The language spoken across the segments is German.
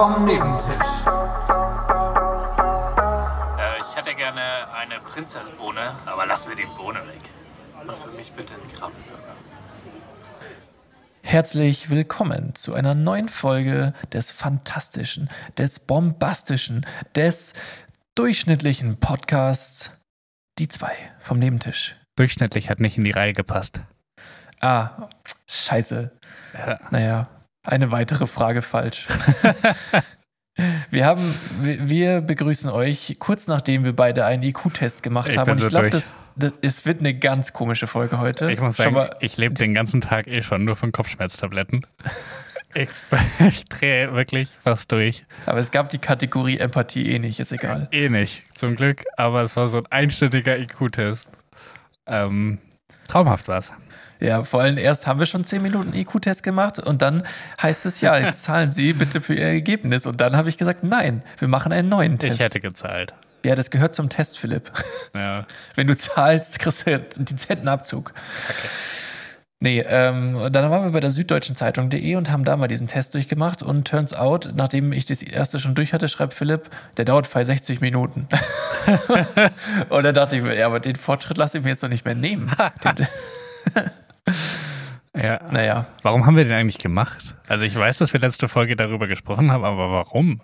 vom Nebentisch. Äh, ich hätte gerne eine Prinzessbohne, aber lass mir die Bohne weg. Und für mich bitte einen Krabbenburger. Herzlich willkommen zu einer neuen Folge des fantastischen, des bombastischen, des durchschnittlichen Podcasts Die zwei vom Nebentisch. Durchschnittlich hat nicht in die Reihe gepasst. Ah, scheiße. Ja. Naja, eine weitere Frage falsch. Wir haben, wir begrüßen euch kurz nachdem wir beide einen IQ-Test gemacht Ich haben. Und ich so glaube, das, das, es wird eine ganz komische Folge heute. Ich muss sagen, mal, ich lebe den ganzen Tag eh schon nur von Kopfschmerztabletten. Ich, ich drehe wirklich fast durch. aber es gab die Kategorie Empathie eh nicht, ist egal. Eh nicht, zum Glück. Aber es war so ein einstündiger IQ-Test. Ähm, traumhaft war's. Ja, vor allem erst haben wir schon 10 Minuten IQ-Test gemacht und dann heißt es ja, jetzt zahlen Sie bitte für Ihr Ergebnis. Und dann habe ich gesagt, nein, wir machen einen neuen Test. Ich hätte gezahlt. ja, das gehört zum Test, Philipp. Ja. Wenn du zahlst, kriegst du den Zentenabzug. Nee, ähm, dann waren wir bei der Süddeutschen Zeitung.de und haben da mal diesen Test durchgemacht und turns out, nachdem ich das erste schon durch hatte, schreibt Philipp, der dauert bei 60 Minuten. und dann dachte ich mir, ja, aber den Fortschritt lasse ich mir jetzt noch nicht mehr nehmen. Ja. naja, Warum haben wir den eigentlich gemacht? Also ich weiß, dass wir letzte Folge darüber gesprochen haben, aber warum?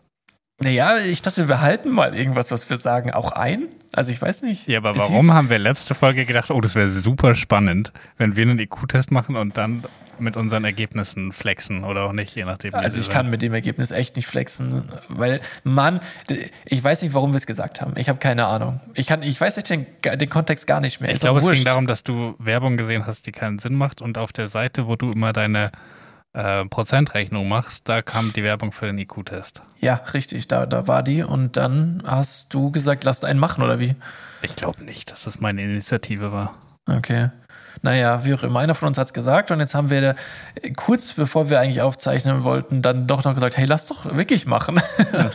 naja, ich dachte, wir halten mal irgendwas, was wir sagen, auch ein. Also ich weiß nicht. Ja, aber Es warum haben wir letzte Folge gedacht, oh, das wäre super spannend, wenn wir einen IQ-Test machen und dann mit unseren Ergebnissen flexen oder auch nicht, je nachdem. wie Also ich kann mit dem Ergebnis echt nicht flexen, weil Mann, ich weiß nicht, warum wir es gesagt haben. Ich habe keine Ahnung. Ich kann, ich weiß nicht den, den Kontext gar nicht mehr. Ich glaube, es ging darum, dass du Werbung gesehen hast, die keinen Sinn macht und auf der Seite, wo du immer deine äh, Prozentrechnung machst, da kam die Werbung für den IQ-Test. Ja, richtig. Da, da war die und dann hast du gesagt, lasst einen machen oder wie? Ich glaube nicht, dass das meine Initiative war. Okay. Naja, wie auch immer. Einer von uns hat es gesagt und jetzt haben wir äh, kurz bevor wir eigentlich aufzeichnen wollten, dann doch noch gesagt, hey, lass doch wirklich machen.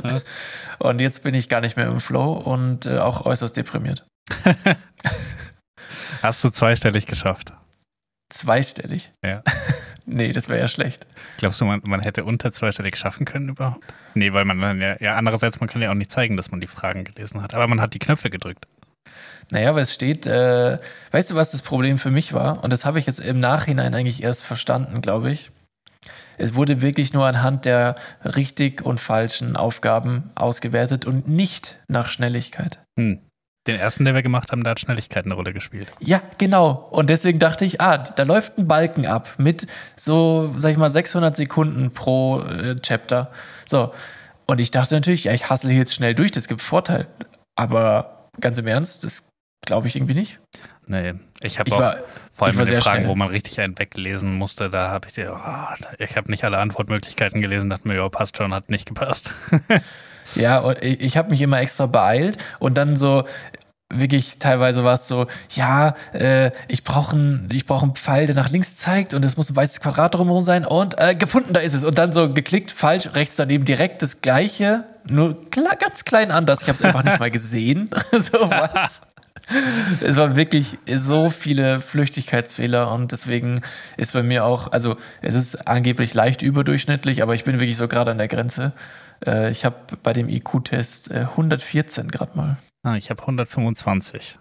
und jetzt bin ich gar nicht mehr im Flow und äh, auch äußerst deprimiert. Hast du zweistellig geschafft? Zweistellig. Ja. Nee, das wäre ja schlecht. Glaubst du, man, man hätte unter zweistellig schaffen können überhaupt? Nee, weil man dann ja, ja, andererseits, man kann ja auch nicht zeigen, dass man die Fragen gelesen hat. Aber man hat die Knöpfe gedrückt. Naja, weil es steht, äh, weißt du, was das Problem für mich war? Und das habe ich jetzt im Nachhinein eigentlich erst verstanden, glaube ich. Es wurde wirklich nur anhand der richtig und falschen Aufgaben ausgewertet und nicht nach Schnelligkeit. Hm. Den ersten, den wir gemacht haben, da hat Schnelligkeit eine Rolle gespielt. Ja, genau. Und deswegen dachte ich, ah, da läuft ein Balken ab mit so, sag ich mal, 600 Sekunden pro äh, Chapter. So. Und ich dachte natürlich, ja, ich hassle hier jetzt schnell durch, das gibt Vorteil. Aber ganz im Ernst, das glaube ich irgendwie nicht. Nee, ich habe auch war, vor allem sehr Fragen, schnell. wo man richtig einen weglesen musste, da habe ich dir, oh, ich habe nicht alle Antwortmöglichkeiten gelesen, dachte mir, ja, passt schon, hat nicht gepasst. Ja, und ich ich habe mich immer extra beeilt und dann so wirklich teilweise war es so, ja, äh, ich brauche einen ich brauch einen Pfeil, der nach links zeigt und es muss ein weißes Quadrat drumherum sein und äh, gefunden, da ist es. Und dann so geklickt, falsch, rechts daneben direkt das gleiche, nur ganz klein anders. Ich habe es einfach nicht mal gesehen. so was. Es waren wirklich so viele Flüchtigkeitsfehler und deswegen ist bei mir auch, also es ist angeblich leicht überdurchschnittlich, aber ich bin wirklich so gerade an der Grenze. Äh, ich habe bei dem IQ-Test äh, 114 gerade mal. Ah, ich habe 125.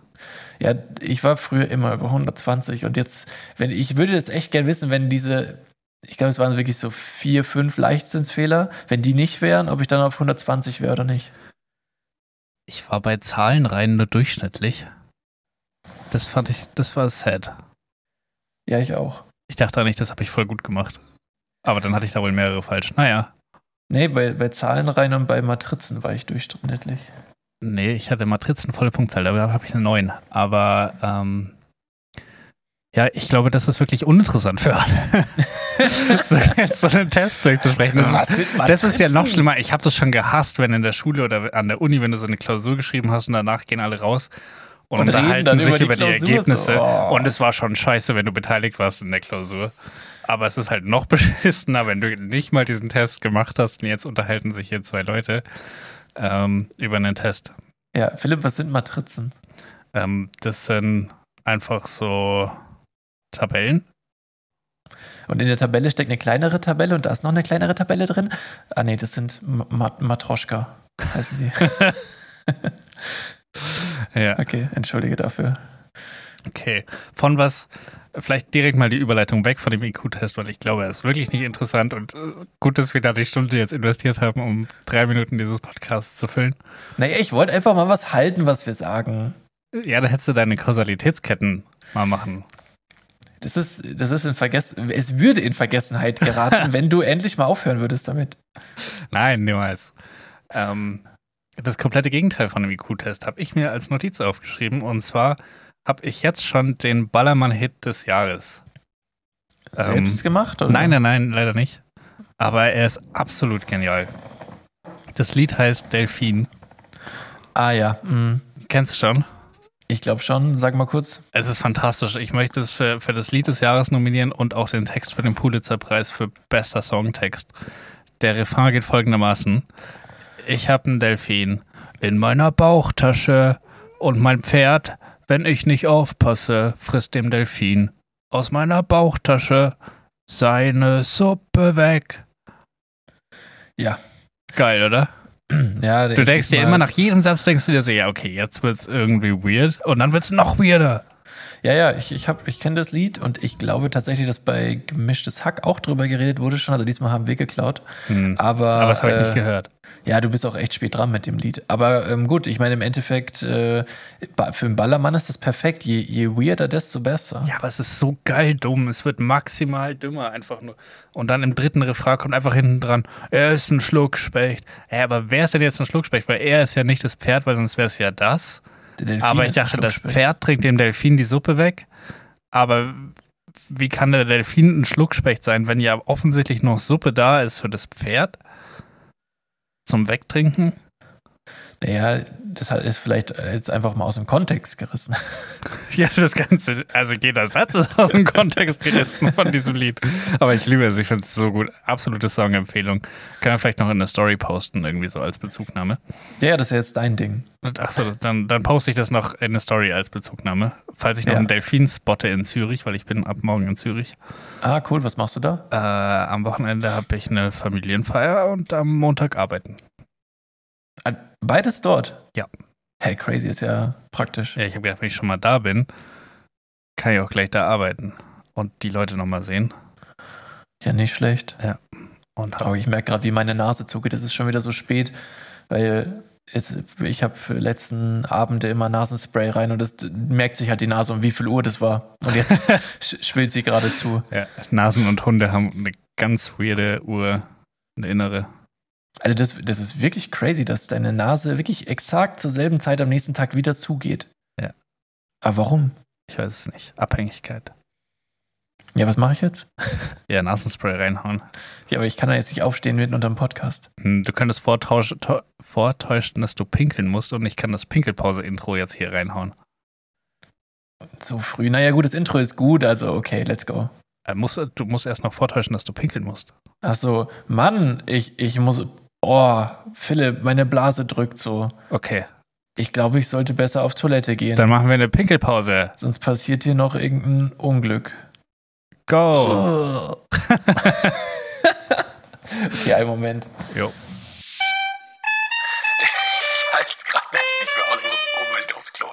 Ja, ich war früher immer über 120 und jetzt, wenn ich würde jetzt echt gern wissen, wenn diese, ich glaube, es waren wirklich so vier, fünf Leichtsinnsfehler, wenn die nicht wären, ob ich dann auf 120 wäre oder nicht. Ich war bei Zahlenreihen nur durchschnittlich. Das fand ich, das war sad. Ja, ich auch. Ich dachte eigentlich, das habe ich voll gut gemacht. Aber dann hatte ich da wohl mehrere falsch. Naja. Nee, bei, bei Zahlenreihen und bei Matrizen war ich durchschnittlich. Nee, ich hatte Matrizen volle Punktzahl, da habe ich eine 9. Aber ähm, ja, ich glaube, das ist wirklich uninteressant für alle. so, jetzt so einen Test durchzusprechen. Das Was ist, sind das ist ja noch schlimmer. Ich habe das schon gehasst, wenn in der Schule oder an der Uni, wenn du so eine Klausur geschrieben hast und danach gehen alle raus und, Und unterhalten sich über die über die. Ergebnisse. Oh. Und es war schon scheiße, wenn du beteiligt warst in der Klausur. Aber es ist halt noch beschissener, wenn du nicht mal diesen Test gemacht hast und jetzt unterhalten sich hier zwei Leute ähm, über einen Test. Ja, Philipp, was sind Matrizen? Ähm, das sind einfach so Tabellen. Und in der Tabelle steckt eine kleinere Tabelle und da ist noch eine kleinere Tabelle drin. Ah, nee, das sind Mat Matroschka, heißen die. ja. Okay, entschuldige dafür. Okay. Von was, vielleicht direkt mal die Überleitung weg von dem IQ-Test, weil ich glaube, er ist wirklich nicht interessant und äh, gut, dass wir da die Stunde jetzt investiert haben, um drei Minuten dieses Podcasts zu füllen. Naja, ich wollte einfach mal was halten, was wir sagen. Ja, da hättest du deine Kausalitätsketten mal machen. Das ist, das ist in Vergessen, es würde in Vergessenheit geraten, wenn du endlich mal aufhören würdest damit. Nein, niemals. Ähm, das komplette Gegenteil von dem IQ-Test habe ich mir als Notiz aufgeschrieben und zwar habe ich jetzt schon den Ballermann-Hit des Jahres. Selbst ähm, gemacht? Oder? Nein, nein, nein, leider nicht. Aber er ist absolut genial. Das Lied heißt Delfin. Ah ja. Mhm. Kennst du schon? Ich glaube schon, sag mal kurz. Es ist fantastisch. Ich möchte es für, für das Lied des Jahres nominieren und auch den Text für den Pulitzer-Preis für bester Songtext. Der Refrain geht folgendermaßen: Ich habe einen Delfin in meiner Bauchtasche und mein Pferd, wenn ich nicht aufpasse, frisst dem Delfin aus meiner Bauchtasche seine Suppe weg. Ja. Geil, oder? Ja, du denkst dir immer nach jedem Satz, denkst du dir so, ja, okay, jetzt wird's irgendwie weird und dann wird's noch weirder. Ja, ja, ich, ich, ich kenne das Lied und ich glaube tatsächlich, dass bei Gemischtes Hack auch drüber geredet wurde schon. Also diesmal haben wir geklaut. Hm. Aber, Aber das habe ich äh, nicht gehört. Ja, du bist auch echt spät dran mit dem Lied. Aber ähm, gut, ich meine, im Endeffekt, äh, für einen Ballermann ist das perfekt. Je, je weirder, desto besser. Ja, aber es ist so geil dumm. Es wird maximal dümmer einfach nur. Und dann im dritten Refrain kommt einfach hinten dran, er ist ein Schluckspecht. Ja, aber wer ist denn jetzt ein Schluckspecht? Weil er ist ja nicht das Pferd, weil sonst wäre es ja das. Aber ich dachte, das Pferd trinkt dem Delfin die Suppe weg. Aber wie kann der Delfin ein Schluckspecht sein, wenn ja offensichtlich noch Suppe da ist für das Pferd? Zum Wegtrinken? Naja, das ist vielleicht jetzt einfach mal aus dem Kontext gerissen. Ja, das Ganze, also jeder Satz ist aus dem Kontext gerissen von diesem Lied. Aber ich liebe es, ich finde es so gut. Absolute Songempfehlung. Kann man vielleicht noch in eine Story posten, irgendwie so als Bezugnahme. Ja, das ist jetzt dein Ding. Achso, dann, dann poste ich das noch in eine Story als Bezugnahme. Falls ich noch ja. einen Delfin spotte in Zürich, weil ich bin ab morgen in Zürich. Ah, cool. Was machst du da? Äh, am Wochenende habe ich eine Familienfeier und am Montag arbeiten. Beides dort? Ja. Hey, crazy, ist ja praktisch. Ja, ich habe gedacht, wenn ich schon mal da bin, kann ich auch gleich da arbeiten und die Leute nochmal sehen. Ja, nicht schlecht. Ja. Und Aber ich merke gerade, wie meine Nase zugeht. Es ist schon wieder so spät, weil jetzt, ich habe für letzten Abende immer Nasenspray rein und das merkt sich halt die Nase, um wie viel Uhr das war. Und jetzt schwillt sie gerade zu. Ja, Nasen und Hunde haben eine ganz weirde Uhr, eine innere. Also das, das ist wirklich crazy, dass deine Nase wirklich exakt zur selben Zeit am nächsten Tag wieder zugeht. Ja. Aber warum? Ich weiß es nicht. Abhängigkeit. Ja, was mache ich jetzt? Ja, Nasenspray reinhauen. Ja, aber ich kann da jetzt nicht aufstehen mitten unter dem Podcast. Hm, du könntest vortäuschen, dass du pinkeln musst und ich kann das Pinkelpause-Intro jetzt hier reinhauen. So früh. Naja, gut, das Intro ist gut, also okay, let's go. Äh, musst, du musst erst noch vortäuschen, dass du pinkeln musst. Ach so, Mann, ich, ich muss Oh, Philipp, meine Blase drückt so. Okay. Ich glaube, ich sollte besser auf Toilette gehen. Dann machen wir eine Pinkelpause. Sonst passiert hier noch irgendein Unglück. Go! Oh. okay, einen Moment. Jo. Ich halte es gerade nicht mehr aus, ich muss unbedingt aufs Klo.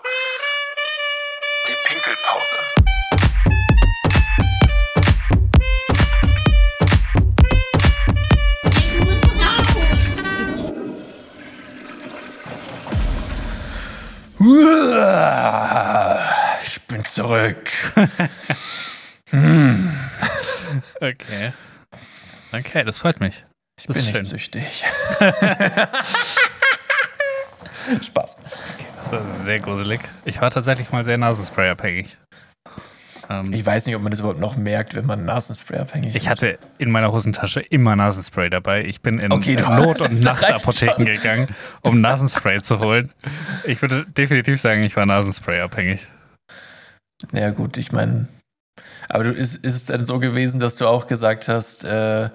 Die Pinkelpause. Ich bin zurück. Okay. Okay, das freut mich. Ich das bin nicht süchtig. Spaß. Okay, das war sehr gruselig. Ich war tatsächlich mal sehr Nasenspray-abhängig. Ähm, ich weiß nicht, ob man das überhaupt noch merkt, wenn man Nasenspray abhängig ist. Ich hatte in meiner Hosentasche immer Nasenspray dabei. Ich bin in okay, Not- und Nachtapotheken gegangen, um Nasenspray zu holen. Ich würde definitiv sagen, ich war Nasenspray abhängig. Ja, gut, ich meine, aber du, ist, ist es dann so gewesen, dass du auch gesagt hast, äh,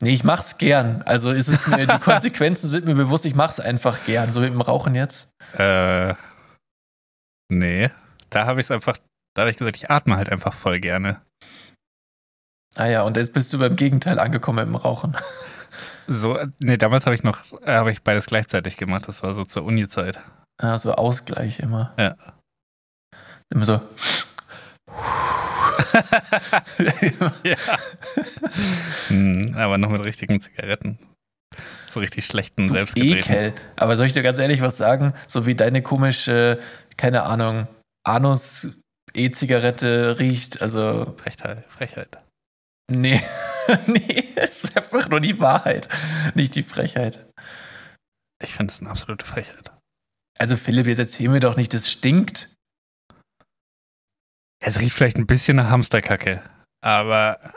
nee, ich mach's gern. Also ist es mir, die Konsequenzen sind mir bewusst, ich mach's einfach gern, so mit dem Rauchen jetzt? Äh, nee. Da habe ich es einfach da habe ich gesagt, ich atme halt einfach voll gerne. Ah ja, und jetzt bist du beim Gegenteil angekommen im Rauchen. So, nee, damals habe ich noch, äh, habe ich beides gleichzeitig gemacht. Das war so zur Uni-Zeit. Ah, so Ausgleich immer. Ja. Immer so. ja. Hm, aber noch mit richtigen Zigaretten. So richtig schlechten, selbstgedrehten. Ekel. Aber soll ich dir ganz ehrlich was sagen? So wie deine komische, keine Ahnung, Anus-E-Zigarette riecht. Also, Frechheit. Frechheit. nee. nee, es ist einfach nur die Wahrheit, nicht die Frechheit. Ich finde es eine absolute Frechheit. Also, Philipp, jetzt erzähl mir doch nicht, das stinkt. Es riecht vielleicht ein bisschen nach Hamsterkacke, aber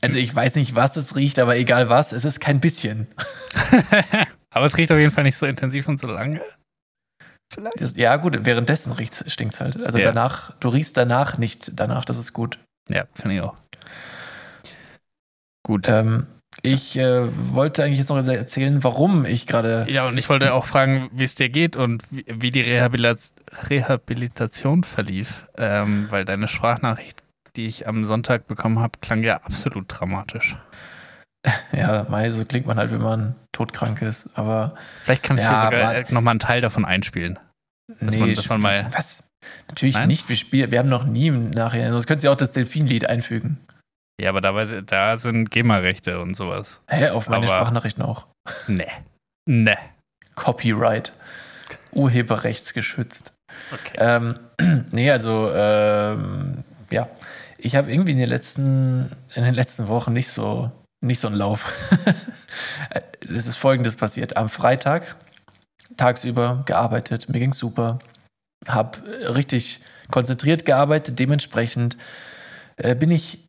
Also, ich weiß nicht, was es riecht, aber egal was, es ist kein bisschen. aber es riecht auf jeden Fall nicht so intensiv und so lange. Vielleicht. Ja, gut, währenddessen stinkt es halt. Also, Ja. danach, du riechst danach nicht danach, das ist gut. Ja, finde ich auch. Gut. Ähm, ich äh, wollte eigentlich jetzt noch erzählen, warum ich gerade. Ja, und ich wollte auch fragen, wie es dir geht und wie, wie die Rehabilit Rehabilitation verlief, ähm, weil deine Sprachnachricht, die ich am Sonntag bekommen habe, klang ja absolut dramatisch. Ja, Mai, so klingt man halt, wenn man todkrank ist. Aber Vielleicht kann ich Ja, hier sogar aber- nochmal einen Teil davon einspielen. Dass man- dass man mal- Was? Natürlich Nein? nicht. Wir, spielen, wir haben noch nie im Nachhinein. Sonst könnt ihr auch das Delfinlied einfügen. Ja, aber dabei, da sind GEMA-Rechte und sowas. Hä, auf meine Aber- Sprachnachrichten auch. Nee. Nee. Copyright. Urheberrechtsgeschützt. Okay. Ähm, nee, also, ähm, ja. Ich habe irgendwie in den letzten, in den letzten Wochen nicht so, nicht so einen Lauf. Es ist folgendes passiert. Am Freitag, tagsüber gearbeitet, mir ging's super. Hab äh, richtig konzentriert gearbeitet. Dementsprechend äh, bin ich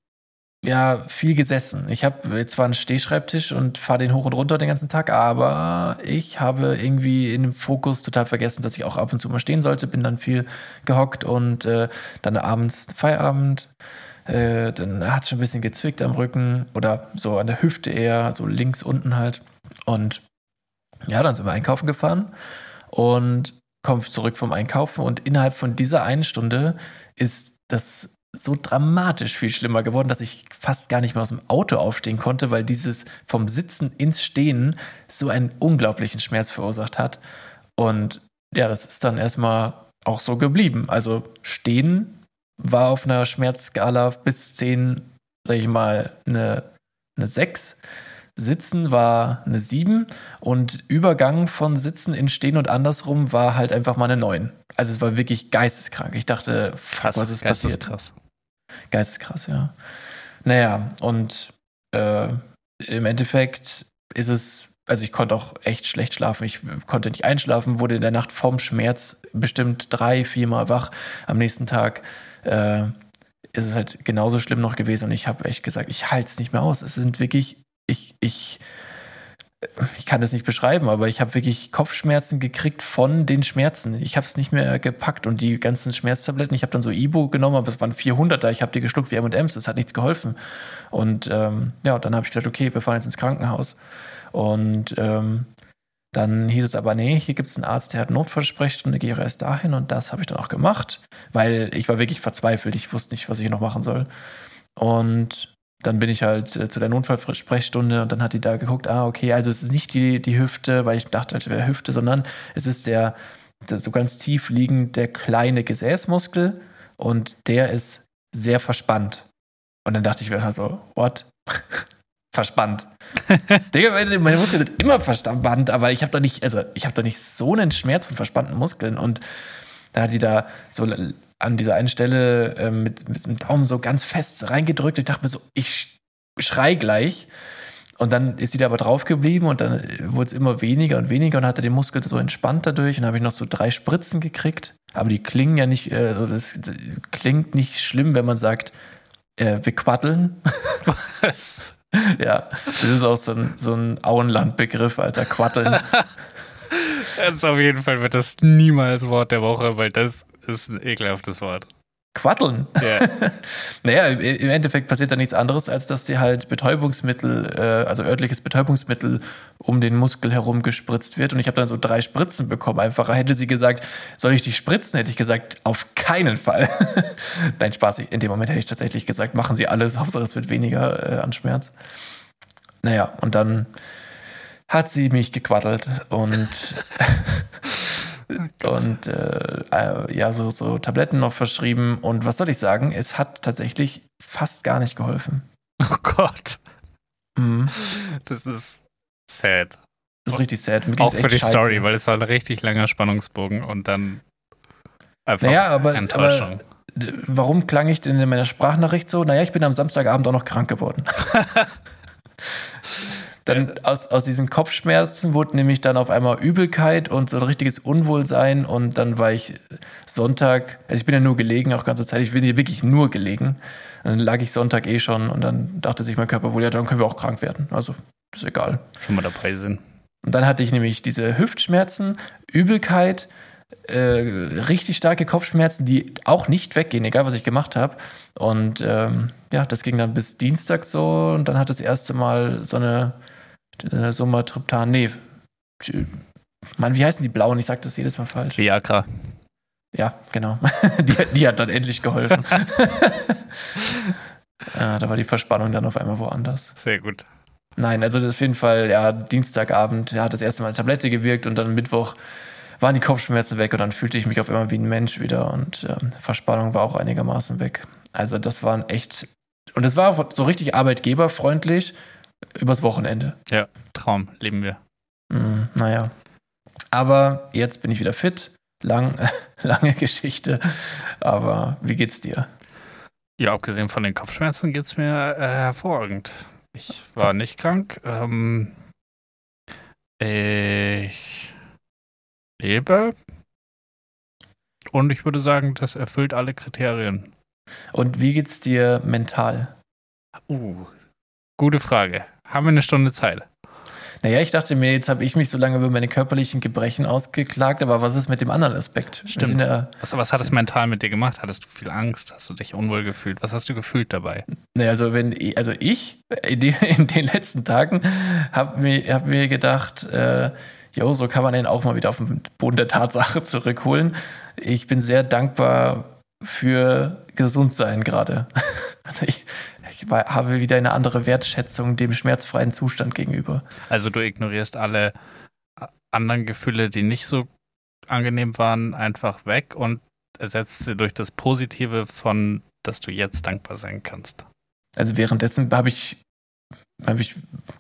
ja viel gesessen. Ich habe zwar einen Stehschreibtisch und fahre den hoch und runter den ganzen Tag, aber ich habe irgendwie in dem Fokus total vergessen, dass ich auch ab und zu mal stehen sollte. Bin dann viel gehockt und äh, dann abends Feierabend. Äh, dann hat es schon ein bisschen gezwickt am Rücken oder so an der Hüfte eher, so links unten halt. Und ja, dann sind wir einkaufen gefahren und kommen zurück vom Einkaufen und innerhalb von dieser einen Stunde ist das so dramatisch viel schlimmer geworden, dass ich fast gar nicht mehr aus dem Auto aufstehen konnte, weil dieses vom Sitzen ins Stehen so einen unglaublichen Schmerz verursacht hat. Und ja, das ist dann erstmal auch so geblieben. Also stehen war auf einer Schmerzskala bis 10, sag ich mal, eine, eine 6. Sitzen war eine 7 und Übergang von Sitzen in Stehen und andersrum war halt einfach mal eine 9. Also es war wirklich geisteskrank. Ich dachte, fuck, was ist passiert? krass. Geisteskrass, ja. Naja, und äh, im Endeffekt ist es, also ich konnte auch echt schlecht schlafen. Ich konnte nicht einschlafen, wurde in der Nacht vom Schmerz bestimmt drei, viermal wach. Am nächsten Tag äh, ist es halt genauso schlimm noch gewesen und ich habe echt gesagt, ich halte es nicht mehr aus. Es sind wirklich, ich, ich, ich kann das nicht beschreiben, aber ich habe wirklich Kopfschmerzen gekriegt von den Schmerzen. Ich habe es nicht mehr gepackt und die ganzen Schmerztabletten, ich habe dann so Ibu genommen, aber es waren 400er, ich habe die geschluckt wie M&M's, es hat nichts geholfen. Und ähm, ja, dann habe ich gesagt, okay, wir fahren jetzt ins Krankenhaus. Und ähm, dann hieß es aber, nee, hier gibt es einen Arzt, der hat Notfallsprechstunde, gehe erst dahin und das habe ich dann auch gemacht, weil ich war wirklich verzweifelt, ich wusste nicht, was ich noch machen soll. Und dann bin ich halt äh, zu der Notfallsprechstunde und dann hat die da geguckt, ah, okay, also es ist nicht die, die Hüfte, weil ich dachte, es wäre Hüfte, sondern es ist der, der so ganz tief liegend der kleine Gesäßmuskel und der ist sehr verspannt. Und dann dachte ich mir so, what? verspannt. Digga, meine, meine Muskeln sind immer verspannt, aber ich habe doch nicht, also ich habe doch nicht so einen Schmerz von verspannten Muskeln. Und dann hat die da so an dieser einen Stelle äh, mit, mit dem Daumen so ganz fest reingedrückt. Ich dachte mir so, ich schrei gleich. Und dann ist sie da aber drauf geblieben und dann wurde es immer weniger und weniger und hatte den Muskel so entspannt dadurch. Und dann habe ich noch so drei Spritzen gekriegt. Aber die klingen ja nicht, äh, das, klingt nicht schlimm, wenn man sagt, äh, wir quaddeln. Ja, das ist auch so ein, so ein Auenland-Begriff, Alter, Quatteln. Das ist auf jeden Fall wird das niemals Wort der Woche, weil das ist ein ekelhaftes Wort. Quatteln. Ja. Naja, im Endeffekt passiert da nichts anderes, als dass dir halt Betäubungsmittel, äh, also örtliches Betäubungsmittel um den Muskel herum gespritzt wird. Und ich habe dann so drei Spritzen bekommen. Einfacher hätte sie gesagt, soll ich die spritzen? Hätte ich gesagt, auf keinen Fall. Nein, Spaß. In dem Moment hätte ich tatsächlich gesagt, machen Sie alles, Hauptsache es wird weniger äh, an Schmerz. Naja, und dann hat sie mich gequaddelt und, und äh, äh, ja, so, so Tabletten noch verschrieben. Und was soll ich sagen? Es hat tatsächlich fast gar nicht geholfen. Oh Gott. Mhm. Das ist sad. Das ist richtig sad. Auch für die scheiße. Story, weil es war ein richtig langer Spannungsbogen und dann einfach Naja, aber- Enttäuschung. D- Warum klang ich denn in meiner Sprachnachricht so? Naja, ich bin am Samstagabend auch noch krank geworden. dann aus, aus diesen Kopfschmerzen wurde nämlich dann auf einmal Übelkeit und so ein richtiges Unwohlsein und dann war ich Sonntag, also ich bin ja nur gelegen auch ganze Zeit, ich bin hier wirklich nur gelegen. Und dann lag ich Sonntag eh schon und dann dachte sich mein Körper wohl, ja, dann können wir auch krank werden. Also ist egal. Schon mal dabei sind. Und dann hatte ich nämlich diese Hüftschmerzen, Übelkeit, äh, richtig starke Kopfschmerzen, die auch nicht weggehen, egal was ich gemacht habe. Und ähm, ja, das ging dann bis Dienstag so und dann hat das erste Mal so eine äh, Somatriptan, nee, Mann, wie heißen die blauen? Ich sag das jedes Mal falsch. Viagra. Ja, genau. die, die hat dann endlich geholfen. ja, da war die Verspannung dann auf einmal woanders. Sehr gut. Nein, also das auf jeden Fall, ja, Dienstagabend ja, hat das erste Mal eine Tablette gewirkt und dann Mittwoch waren die Kopfschmerzen weg und dann fühlte ich mich auf einmal wie ein Mensch wieder und ähm, Verspannung war auch einigermaßen weg. Also das waren echt, und es war so richtig arbeitgeberfreundlich übers Wochenende. Ja, Traum, leben wir. Hm, naja. Aber jetzt bin ich wieder fit. Lang, lange Geschichte. Aber wie geht's dir? Ja, abgesehen von den Kopfschmerzen geht es mir äh, hervorragend. Ich war nicht krank. Ähm, ich lebe. Und ich würde sagen, das erfüllt alle Kriterien. Und wie geht's dir mental? Uh, gute Frage. Haben wir eine Stunde Zeit? Naja, ich dachte mir, jetzt habe ich mich so lange über meine körperlichen Gebrechen ausgeklagt, aber was ist mit dem anderen Aspekt? Stimmt. Ja, Was, was hat es mental mit dir gemacht? Hattest du viel Angst? Hast du dich unwohl gefühlt? Was hast du gefühlt dabei? naja, also wenn ich, also ich in, die, in den letzten Tagen habe mir, hab mir gedacht, äh, jo, so kann man den auch mal wieder auf den Boden der Tatsache zurückholen. Ich bin sehr dankbar für gesund sein gerade. Also ich, ich war, habe wieder eine andere Wertschätzung dem schmerzfreien Zustand gegenüber. Also du ignorierst alle äh, anderen Gefühle, die nicht so angenehm waren, einfach weg und ersetzt sie durch das Positive von, dass du jetzt dankbar sein kannst. Also währenddessen habe ich, habe ich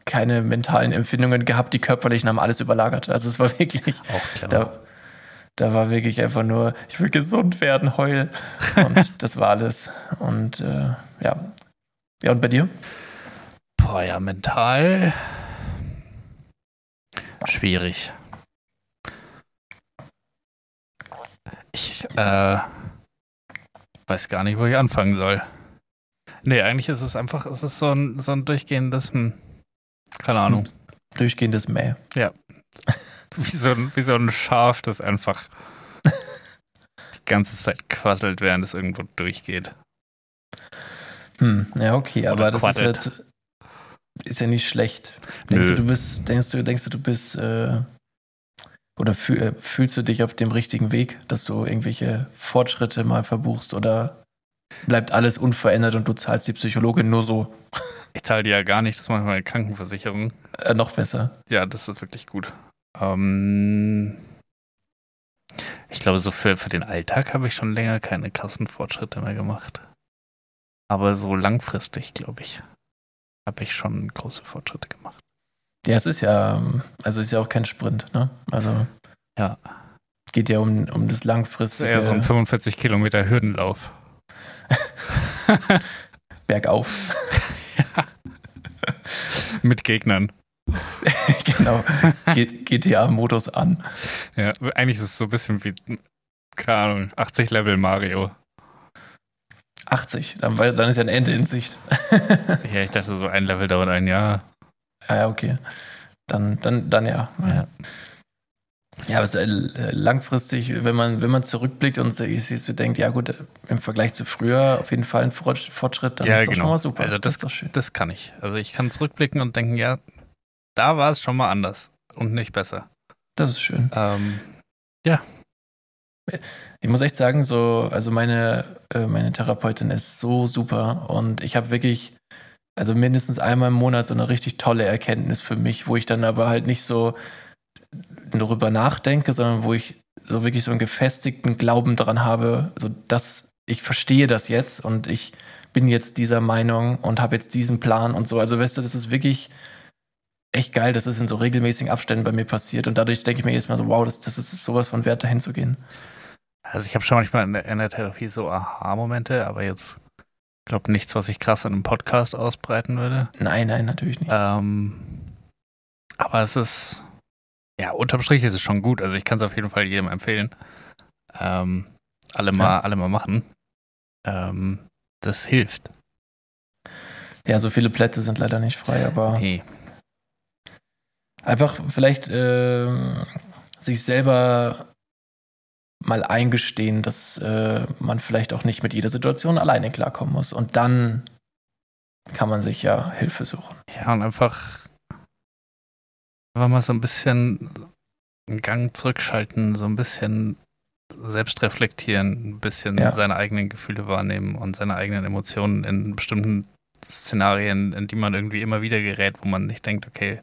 keine mentalen Empfindungen gehabt, die körperlichen haben alles überlagert. Also es war wirklich, Auch clever. da, da war wirklich einfach nur, ich will gesund werden, heul. Und das war alles. Und äh, ja. Ja, und bei dir? Boah, ja, mental schwierig. Ich äh, weiß gar nicht, wo ich anfangen soll. Nee, eigentlich ist es einfach, es ist so ein, so ein durchgehendes, hm, keine Ahnung, Durchgehendes Mäh. wie, so ein, wie so ein Schaf, das einfach die ganze Zeit quasselt, während es irgendwo durchgeht. Hm, ja, okay, aber das ist halt, ist ja nicht schlecht. Denkst Nö. du, du bist, denkst du, denkst du, du bist, äh, oder fühl, äh, fühlst du dich auf dem richtigen Weg, dass du irgendwelche Fortschritte mal verbuchst oder bleibt alles unverändert und du zahlst die Psychologin nur so Ich zahle die ja gar nicht, das macht meine Krankenversicherung. äh, noch besser? Ja, das ist wirklich gut. Ähm, ich glaube, so für, für den Alltag habe ich schon länger keine krassen Fortschritte mehr gemacht. Aber so langfristig, glaube ich, habe ich schon große Fortschritte gemacht. Ja, es ist ja, ähm, also es ist ja auch kein Sprint, ne? Also Ja. es geht ja um, um das Das ist langfristige eher so ein 45 Kilometer Hürdenlauf. Bergauf. Mit Gegnern. genau. GTA-Modus an. Ja, eigentlich ist es so ein bisschen wie, keine Ahnung, 80 Level Mario. 80, dann, dann ist ja ein Ende in Sicht. Ja, ich dachte, so ein Level dauert ein Jahr. Ah, ja, okay. Dann, dann, dann ja. Ja. Ja, aber äh, langfristig, wenn man, wenn man zurückblickt und sich so denkt, ja gut, im Vergleich zu früher auf jeden Fall ein Fortsch- Fortschritt, dann Ja, ist das genau. schon mal super. Also das- ist doch schön. Das kann ich. Also ich kann zurückblicken und denken, ja, da war es schon mal anders und nicht besser. Das ist schön. Ähm, ja. Ich muss echt sagen, so, also meine, äh, meine Therapeutin ist so super und ich habe wirklich, also mindestens einmal im Monat so eine richtig tolle Erkenntnis für mich, wo ich dann aber halt nicht so darüber nachdenke, sondern wo ich so wirklich so einen gefestigten Glauben daran habe, so dass ich verstehe das jetzt und ich bin jetzt dieser Meinung und habe jetzt diesen Plan und so. Also weißt du, das ist wirklich echt geil, dass es in so regelmäßigen Abständen bei mir passiert und dadurch denke ich mir jetzt mal so, wow, das, das ist sowas von wert, dahin zu gehen. Also ich habe schon manchmal in der, in der Therapie so Aha-Momente, aber jetzt glaube nichts, was ich krass in einem Podcast ausbreiten würde. Nein, nein, natürlich nicht. Ähm, aber es ist, ja, unterm Strich ist es schon gut. Also ich kann es auf jeden Fall jedem empfehlen. Ähm, alle mal, ja. alle mal machen. Ähm, das hilft. Ja, so viele Plätze sind leider nicht frei, aber nee. einfach vielleicht äh, sich selber mal eingestehen, dass äh, man vielleicht auch nicht mit jeder Situation alleine klarkommen muss. Und dann kann man sich ja Hilfe suchen. Ja, und einfach, einfach mal so ein bisschen einen Gang zurückschalten, so ein bisschen selbst reflektieren, ein bisschen ja. seine eigenen Gefühle wahrnehmen und seine eigenen Emotionen in bestimmten Szenarien, in die man irgendwie immer wieder gerät, wo man nicht denkt, okay,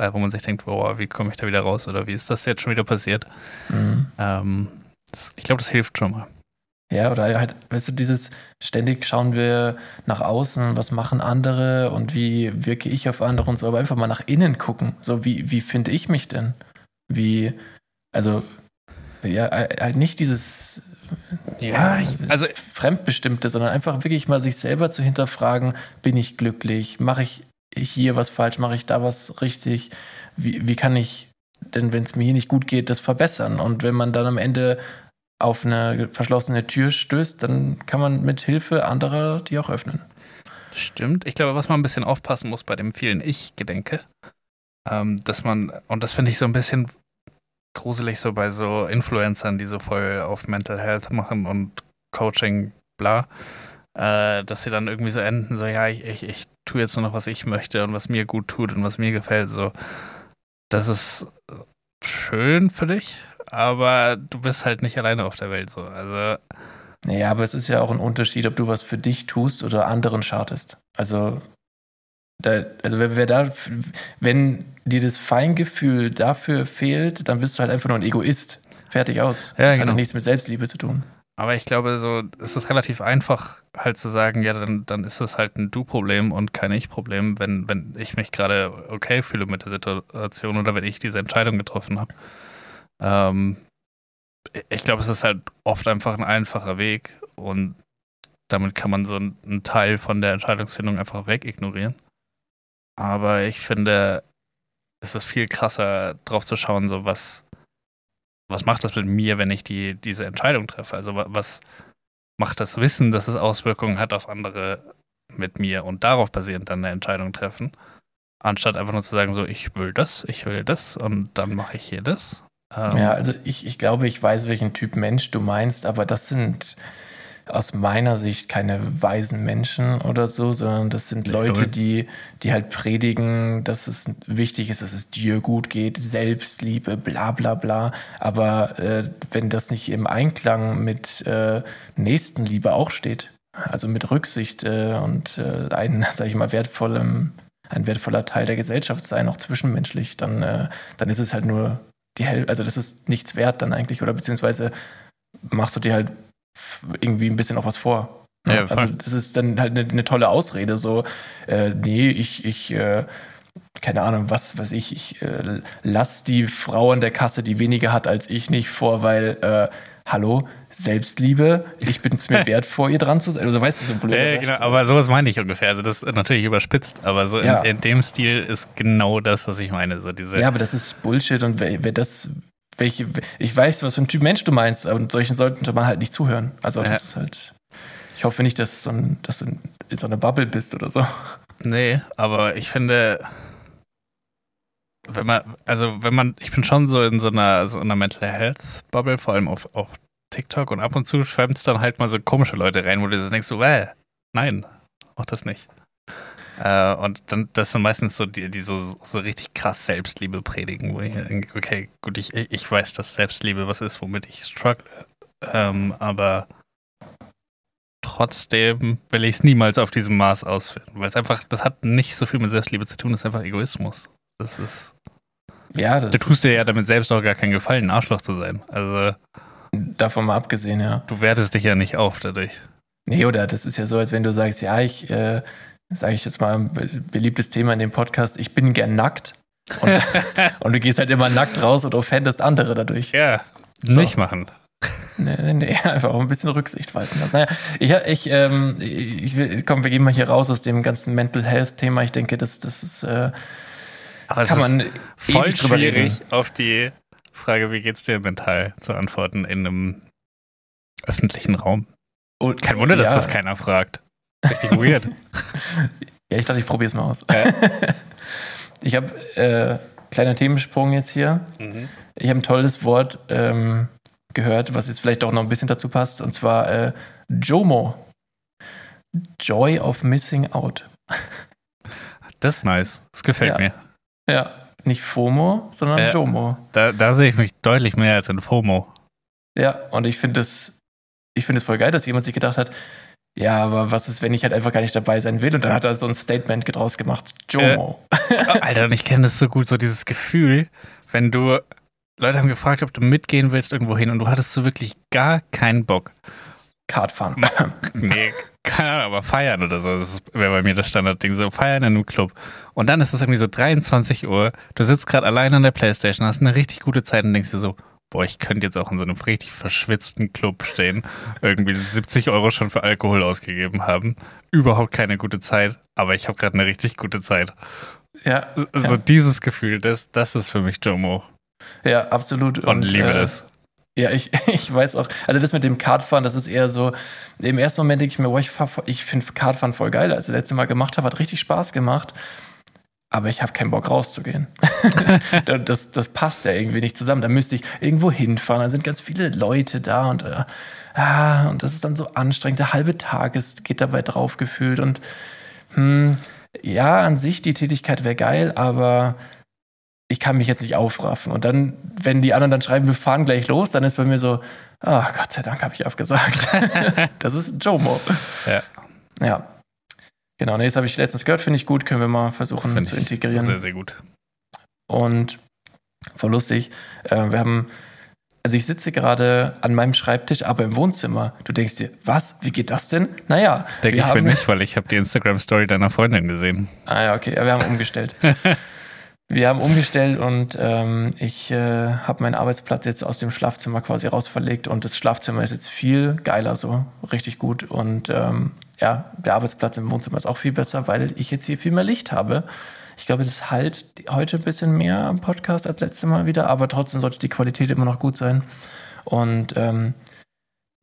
äh, wo man sich denkt, wow, wie komme ich da wieder raus oder wie ist das jetzt schon wieder passiert? Mhm. Ähm, das, ich glaube, das hilft schon mal. Ja, oder halt, weißt du, dieses ständig schauen wir nach außen, was machen andere und wie wirke ich auf andere und so, aber einfach mal nach innen gucken. So, wie, wie finde ich mich denn? Wie, also, ja, halt nicht dieses ja, ich, also Fremdbestimmte, sondern einfach wirklich mal sich selber zu hinterfragen, bin ich glücklich? Mache ich hier was falsch? Mache ich da was richtig? Wie, wie kann ich denn, wenn es mir hier nicht gut geht, das verbessern? Und wenn man dann am Ende auf eine verschlossene Tür stößt, dann kann man mit Hilfe anderer die auch öffnen. Stimmt. Ich glaube, was man ein bisschen aufpassen muss bei dem vielen Ich-Gedenke, ähm, dass man, und das finde ich so ein bisschen gruselig so bei so Influencern, die so voll auf Mental Health machen und Coaching, bla, äh, dass sie dann irgendwie so enden, so, ja, ich, ich, ich tue jetzt nur noch, was ich möchte und was mir gut tut und was mir gefällt, so. Das ist schön für dich, aber du bist halt nicht alleine auf der Welt so. Also. Naja, aber es ist ja auch ein Unterschied, ob du was für dich tust oder anderen schadest. Also, da, also wer, wer da, wenn dir das Feingefühl dafür fehlt, dann bist du halt einfach nur ein Egoist. Fertig aus. Ja, das genau. hat nichts mit Selbstliebe zu tun. Aber ich glaube, so es ist relativ einfach, halt zu sagen, ja, dann, dann ist es halt ein Du-Problem und kein Ich-Problem, wenn, wenn ich mich gerade okay fühle mit der Situation oder wenn ich diese Entscheidung getroffen habe. Ähm, ich glaube, es ist halt oft einfach ein einfacher Weg und damit kann man so einen Teil von der Entscheidungsfindung einfach wegignorieren. Aber ich finde, es ist viel krasser, drauf zu schauen, so was, was macht das mit mir, wenn ich die, diese Entscheidung treffe? Also was macht das Wissen, dass es Auswirkungen hat auf andere mit mir und darauf basierend dann eine Entscheidung treffen, anstatt einfach nur zu sagen, so ich will das, ich will das und dann mache ich hier das. Ähm, ja, also ich, ich glaube, ich weiß, welchen Typ Mensch du meinst, aber das sind aus meiner Sicht keine weisen Menschen oder so, sondern das sind Leute, die, die halt predigen, dass es wichtig ist, dass es dir gut geht, Selbstliebe, bla bla bla. Aber äh, wenn das nicht im Einklang mit äh, Nächstenliebe auch steht, also mit Rücksicht äh, und äh, ein, sag ich mal, wertvollem, ein wertvoller Teil der Gesellschaft sein, auch zwischenmenschlich, dann, äh, dann ist es halt nur die Hälfte, also das ist nichts wert dann eigentlich, oder beziehungsweise machst du dir halt irgendwie ein bisschen auch was vor. Ne? Ja, also das ist dann halt eine, eine tolle Ausrede, so, äh, nee, ich, ich, äh, keine Ahnung, was weiß ich, ich äh, lass die Frau an der Kasse, die weniger hat als ich, nicht vor, weil, äh, hallo, Selbstliebe, ich bin es mir wert, vor ihr dran zu sein. Also weißt du, so blöd. Ja, genau, aber sowas meine ich ungefähr. Also das ist natürlich überspitzt, aber so ja. in, in, dem Stil ist genau das, was ich meine. So diese ja, aber das ist Bullshit und wer, wer das welche, ich weiß, was für ein Typ Mensch du meinst, und solchen sollte man halt nicht zuhören. Also das ja. ist halt, ich hoffe nicht, dass, so ein, dass du in so einer Bubble bist oder so. Nee, aber ich finde, wenn man, also wenn man, ich bin schon so in so einer, so einer Mental Health Bubble, vor allem auf, auf TikTok und ab und zu schwemmt es dann halt mal so komische Leute rein, wo du denkst so, äh, nein, auch das nicht. Äh, und dann, das sind meistens so die, die so, so richtig krass Selbstliebe predigen, wo ich denke, okay, gut, ich, ich weiß, dass Selbstliebe was ist, womit ich struggle. Ähm, aber trotzdem will ich es niemals auf diesem Maß ausführen, weil es einfach, das hat nicht so viel mit Selbstliebe zu tun, das ist einfach Egoismus. Das ist. Ja, du tust dir ja damit selbst auch gar keinen Gefallen, ein Arschloch zu sein. Also. Davon mal abgesehen, ja. Du wertest dich ja nicht auf dadurch. Nee, oder das ist ja so, als wenn du sagst, ja, ich, äh, sage ich jetzt mal, ein beliebtes Thema in dem Podcast, ich bin gern nackt. Und, und, du gehst halt immer nackt raus und offendest andere dadurch. Ja, so. nicht machen. Nee, nee, nee, einfach auch ein bisschen Rücksicht walten lassen. Naja, ich, ich, ähm, ich komm, wir gehen mal hier raus aus dem ganzen Mental Health-Thema. Ich denke, das, das ist, äh, Aber kann man voll schwierig auf die Frage, wie geht's dir mental, zu antworten in einem öffentlichen Raum. Und, Kein Wunder, dass ja. das keiner fragt. Richtig weird. ja, ich dachte, ich probiere es mal aus. Ja. ich habe äh, kleiner Themensprung jetzt hier. Mhm. Ich habe ein tolles Wort ähm, gehört, was jetzt vielleicht auch noch ein bisschen dazu passt, und zwar äh, JOMO. Joy of Missing Out. Das ist nice. Das gefällt ja. mir. Ja, nicht FOMO, sondern äh, JOMO. Da, da sehe ich mich deutlich mehr als in FOMO. Ja, und ich finde es ich finde es voll geil, dass jemand sich gedacht hat, ja, aber was ist, wenn ich halt einfach gar nicht dabei sein will? Und dann hat er so ein Statement draus gemacht. Jomo. Äh, Alter, und ich kenne das so gut, so dieses Gefühl, wenn du, Leute haben gefragt, ob du mitgehen willst irgendwo hin und du hattest so wirklich gar keinen Bock. Kartfahren. nee, keine Ahnung, aber feiern oder so. Das wäre bei mir das Standardding. So feiern in einem Club. Und dann ist es irgendwie so 23 Uhr. Du sitzt gerade allein an der Playstation, hast eine richtig gute Zeit und denkst dir so, boah, ich könnte jetzt auch in so einem richtig verschwitzten Club stehen, irgendwie 70 Euro schon für Alkohol ausgegeben haben. Überhaupt keine gute Zeit, aber ich habe gerade eine richtig gute Zeit. Ja. So ja. dieses Gefühl, das, das ist für mich Jomo. Ja, absolut. Und, Und liebe äh, das. Ja, ich, ich weiß auch. Also das mit dem Kartfahren, das ist eher so, im ersten Moment denke ich mir, boah, ich, ich finde Kartfahren voll geil. Als ich das letzte Mal gemacht habe, hat richtig Spaß gemacht aber ich habe keinen Bock rauszugehen. das, das passt ja irgendwie nicht zusammen. Da müsste ich irgendwo hinfahren. Da sind ganz viele Leute da und, äh, ah, und das ist dann so anstrengend. Der halbe Tag ist, geht dabei drauf gefühlt. Und hm, ja, an sich die Tätigkeit wäre geil, aber ich kann mich jetzt nicht aufraffen. Und dann, wenn die anderen dann schreiben, wir fahren gleich los, dann ist bei mir so, ah, oh, Gott sei Dank habe ich abgesagt. das ist Jomo. Ja. Ja. Genau, nee, das habe ich letztens gehört, finde ich gut, können wir mal versuchen Find zu integrieren. Sehr, sehr gut. Und voll lustig, äh, wir haben, also ich sitze gerade an meinem Schreibtisch, aber im Wohnzimmer. Du denkst dir, was, wie geht das denn? Naja. Denke ich mir nicht, weil ich habe die Instagram-Story deiner Freundin gesehen. Ah ja, okay, ja, wir haben umgestellt. wir haben umgestellt und ähm, ich äh, habe meinen Arbeitsplatz jetzt aus dem Schlafzimmer quasi rausverlegt und das Schlafzimmer ist jetzt viel geiler so, richtig gut und ähm, ja, der Arbeitsplatz im Wohnzimmer ist auch viel besser, weil ich jetzt hier viel mehr Licht habe. Ich glaube, das halt heute ein bisschen mehr am Podcast als letztes Mal wieder, aber trotzdem sollte die Qualität immer noch gut sein. Und ähm,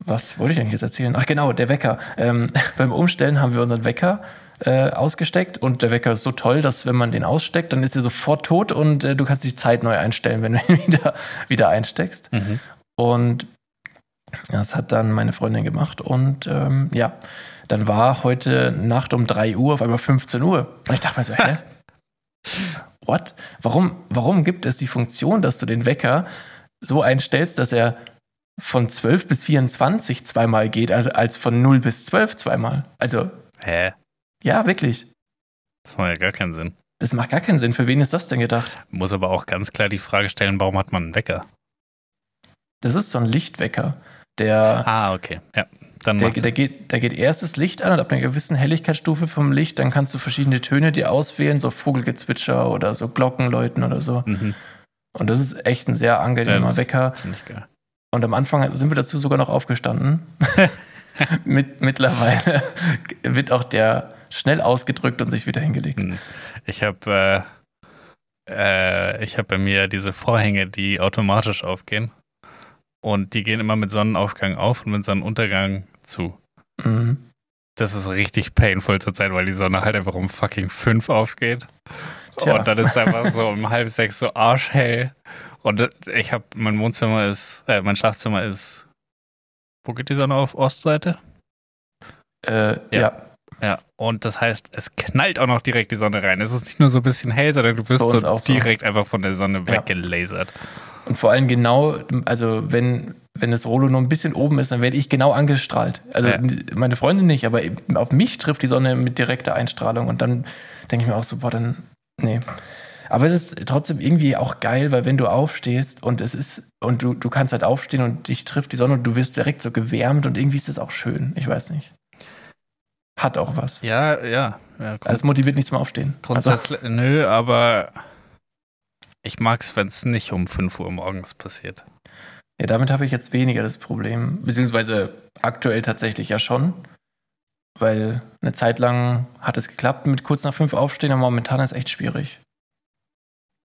was wollte ich eigentlich jetzt erzählen? Ach genau, der Wecker. Ähm, beim Umstellen haben wir unseren Wecker äh, ausgesteckt und der Wecker ist so toll, dass wenn man den aussteckt, dann ist er sofort tot und äh, du kannst die Zeit neu einstellen, wenn du ihn wieder, wieder einsteckst. Mhm. Und das hat dann meine Freundin gemacht und ähm, ja, dann war heute Nacht um 3 Uhr auf einmal 15 Uhr. Und ich dachte mir so, hä? What? Warum, warum gibt es die Funktion, dass du den Wecker so einstellst, dass er von 12 bis 24 zweimal geht, als von 0 bis 12 zweimal? Also. Hä? Ja, wirklich. Das macht ja gar keinen Sinn. Das macht gar keinen Sinn. Für wen ist das denn gedacht? Muss aber auch ganz klar die Frage stellen, warum hat man einen Wecker? Das ist so ein Lichtwecker, der. Ah, okay. Ja. Dann der, der, geht, da geht erst das Licht an und ab einer gewissen Helligkeitsstufe vom Licht, dann kannst du verschiedene Töne dir auswählen, so Vogelgezwitscher oder so Glockenläuten oder so. Mhm. Und das ist echt ein sehr angenehmer ja, Wecker. Ziemlich geil. Und am Anfang sind wir dazu sogar noch aufgestanden. Mit, mittlerweile wird auch der schnell ausgedrückt und sich wieder hingelegt. Mhm. Ich habe äh, äh, ich bei mir diese Vorhänge, die automatisch aufgehen. Und die gehen immer mit Sonnenaufgang auf und mit Sonnenuntergang zu. Mhm. Das ist richtig painful zur Zeit, weil die Sonne halt einfach um fucking fünf aufgeht. Tja. Und dann ist es einfach so um halb sechs so arschhell. Und ich habe, mein Wohnzimmer ist, äh, mein Schlafzimmer ist, wo geht die Sonne auf? Ostseite? Äh, ja. ja. Ja, und das heißt, es knallt auch noch direkt die Sonne rein. Es ist nicht nur so ein bisschen hell, sondern du wirst so direkt so. einfach von der Sonne ja. weggelasert. Und vor allem genau, also wenn, wenn das Rollo nur ein bisschen oben ist, dann werde ich genau angestrahlt. Also Ja. meine Freundin nicht, aber auf mich trifft die Sonne mit direkter Einstrahlung und dann denke ich mir auch so, boah, dann, nee. Aber es ist trotzdem irgendwie auch geil, weil wenn du aufstehst und es ist, und du, du kannst halt aufstehen und dich trifft die Sonne und du wirst direkt so gewärmt und irgendwie ist es auch schön. Ich weiß nicht. Hat auch was. Ja, ja. ja Also es motiviert nicht zum Aufstehen. Also, grundsätzlich, nö, aber ich mag es, wenn es nicht um 5 Uhr morgens passiert. ja, damit habe ich jetzt weniger das Problem. Beziehungsweise aktuell tatsächlich ja schon. Weil eine Zeit lang hat es geklappt mit kurz nach fünf aufstehen, aber momentan ist echt schwierig.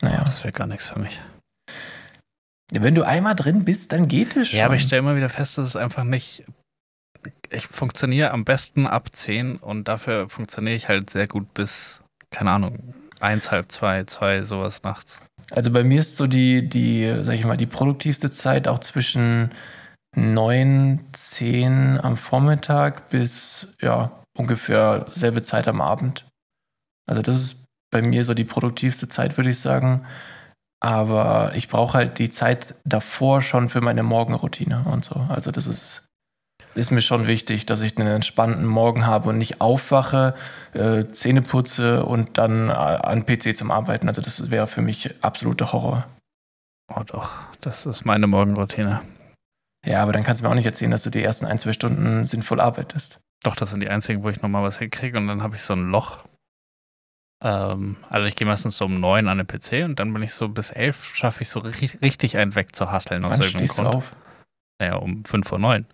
Naja. Das wäre gar nichts für mich. Wenn du einmal drin bist, dann geht es schon. Ja, aber ich stelle immer wieder fest, dass es einfach nicht. Ich funktioniere am besten ab 10 und dafür funktioniere ich halt sehr gut bis, keine Ahnung, eins, halb zwei, zwei, sowas nachts. Also bei mir ist so die, die, sag ich mal, die produktivste Zeit auch zwischen 9, 10 am Vormittag bis ja, ungefähr selbe Zeit am Abend. Also das ist bei mir so die produktivste Zeit, würde ich sagen. Aber ich brauche halt die Zeit davor schon für meine Morgenroutine und so. Also das ist, ist mir schon wichtig, dass ich einen entspannten Morgen habe und nicht aufwache, äh, Zähne putze und dann äh, an PC zum Arbeiten. Also das wäre für mich absoluter Horror. Oh doch, das ist meine Morgenroutine. Ja, aber dann kannst du mir auch nicht erzählen, dass du die ersten ein, zwei Stunden sinnvoll arbeitest. Doch, das sind die einzigen, wo ich nochmal was hinkriege und dann habe ich so ein Loch. Ähm, also ich gehe meistens so um neun an den PC und dann bin ich so bis elf, schaffe ich so ri richtig einen weg zu hasseln aus Wann irgendeinem stehst du Grund. auf? Naja, um fünf vor neun.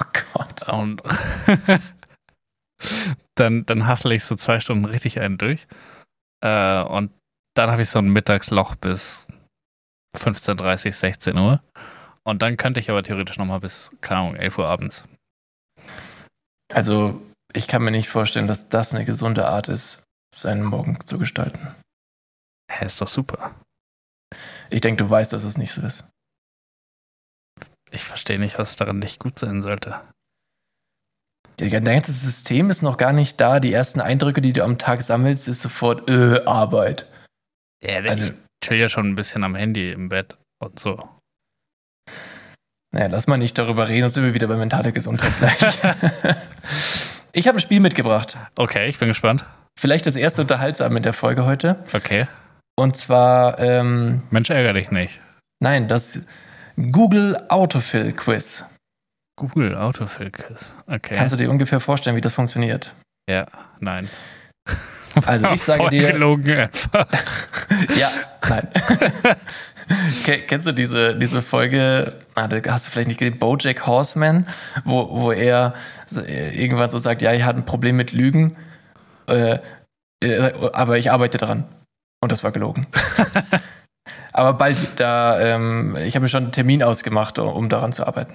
Oh Gott. Und dann, dann hassle ich so zwei Stunden richtig einen durch. Äh, und dann habe ich so ein Mittagsloch bis 15.30, 16 Uhr. Und dann könnte ich aber theoretisch nochmal bis, keine Ahnung, 11 Uhr abends. Also, ich kann mir nicht vorstellen, dass das eine gesunde Art ist, seinen Morgen zu gestalten. Hä, ist doch super. Ich denke, du weißt, dass es nicht so ist. Ich verstehe nicht, was daran nicht gut sein sollte. Dein ganzes System ist noch gar nicht da. Die ersten Eindrücke, die du am Tag sammelst, ist sofort äh, Arbeit. Ja, Also- ich chill ja schon ein bisschen am Handy im Bett und so. Naja, lass mal nicht darüber reden, sonst sind wir wieder bei mentaler Gesundheit gleich. ich habe ein Spiel mitgebracht. Okay, ich bin gespannt. Vielleicht das erste Unterhaltsame in der Folge heute. Okay. Und zwar, ähm, Mensch, ärgere dich nicht. nein, das Google Autofill Quiz. Google Autofill-Quiz. Okay. Kannst du dir ungefähr vorstellen, wie das funktioniert? ja, nein. Also ich sage dir, gelogen einfach. ja, nein. Ke- Kennst du diese, diese Folge, ah, hast du vielleicht nicht gesehen, Bojack Horseman, wo, wo er irgendwann so sagt, ja, ich hatte ein Problem mit Lügen, äh, äh, aber ich arbeite dran. Und das war gelogen. Aber bald, da, ähm, ich habe mir schon einen Termin ausgemacht, um daran zu arbeiten.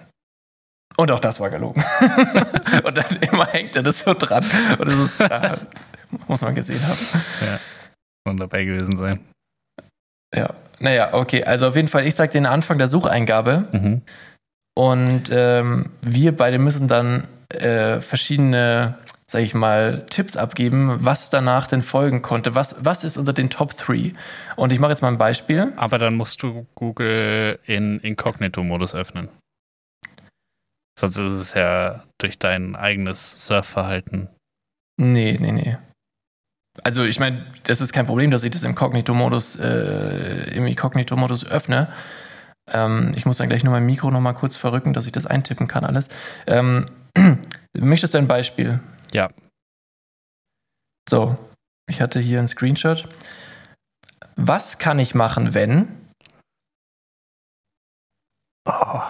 Und auch das war gelogen. Und dann immer hängt er das so dran. Und das ist, äh, muss man gesehen haben. Und dabei gewesen sein. Ja, naja, okay. Also auf jeden Fall, ich sage den Anfang der Sucheingabe Mhm. und ähm, wir beide müssen dann äh, verschiedene, sag ich mal, Tipps abgeben, was danach denn folgen konnte. Was, was ist unter den Top 3? Und ich mache jetzt mal ein Beispiel. Aber dann musst du Google in Inkognito-Modus öffnen. Sonst ist es ja durch dein eigenes Surfverhalten. Nee, nee, nee. Also ich meine, das ist kein Problem, dass ich das im Kognito-Modus äh, im Inkognito-Modus öffne. Ähm, ich muss dann gleich nur mein Mikro noch mal kurz verrücken, dass ich das eintippen kann alles. Ähm, möchtest du ein Beispiel? Ja. So, ich hatte hier ein Screenshot. Was kann ich machen, wenn? Oh.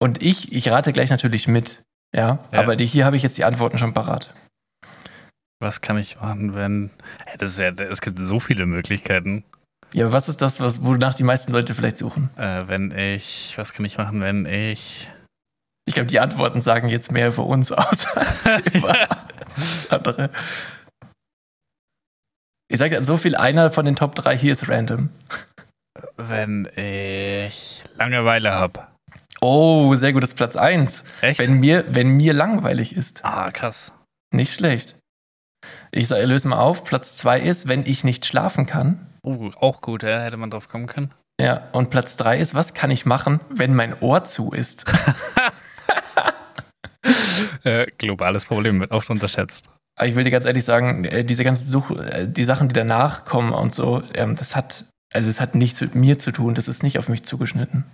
Und ich, ich rate gleich natürlich mit. Ja, Ja. aber die, hier habe ich jetzt die Antworten schon parat. Was kann ich machen, wenn. Das ist ja, es gibt so viele Möglichkeiten. Ja, aber was ist das, was, wonach die meisten Leute vielleicht suchen? Äh, wenn ich. Was kann ich machen, wenn ich. Ich glaube, die Antworten sagen jetzt mehr für uns aus als über das andere. Ich sage so viel, einer von den Top 3 hier ist random. Wenn ich Langeweile habe. Oh, sehr gutes Platz 1. Echt? Wenn mir, wenn mir langweilig ist. ah, krass. Nicht schlecht. Ich sag, löse mal auf. Platz 2 ist, wenn ich nicht schlafen kann. Uh, auch gut, ja, hätte man drauf kommen können. Ja, und Platz 3 ist, was kann ich machen, wenn mein Ohr zu ist? Äh, globales Problem wird oft unterschätzt. Aber ich will dir ganz ehrlich sagen, äh, diese ganzen Such äh, die Sachen, die danach kommen und so, ähm, das hat, also es hat nichts mit mir zu tun, das ist nicht auf mich zugeschnitten.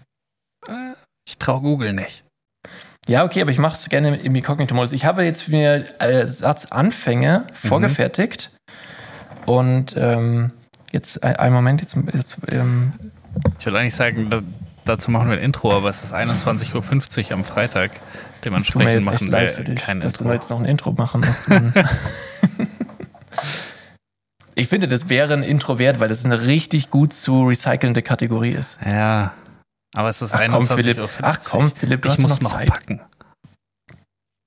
Ich traue Google nicht. Ja, okay, aber ich mache es gerne im Inkognito-Modus. Ich habe jetzt mir äh, Satzanfänge vorgefertigt und ähm, jetzt ein, einen Moment, jetzt, jetzt ähm, Ich will eigentlich sagen, da, dazu machen wir ein Intro, aber es ist 21.50 Uhr am Freitag. Dementsprechend machen wir für dich, kein dass du Intro. jetzt noch ein Intro machen musst. Ich finde, das wäre ein Intro wert, weil das eine richtig gut zu recycelnde Kategorie ist. Ja, aber es ist Ach komm, 21.50 Philipp. Ach komm, Philipp, du ich muss noch Zeit. packen.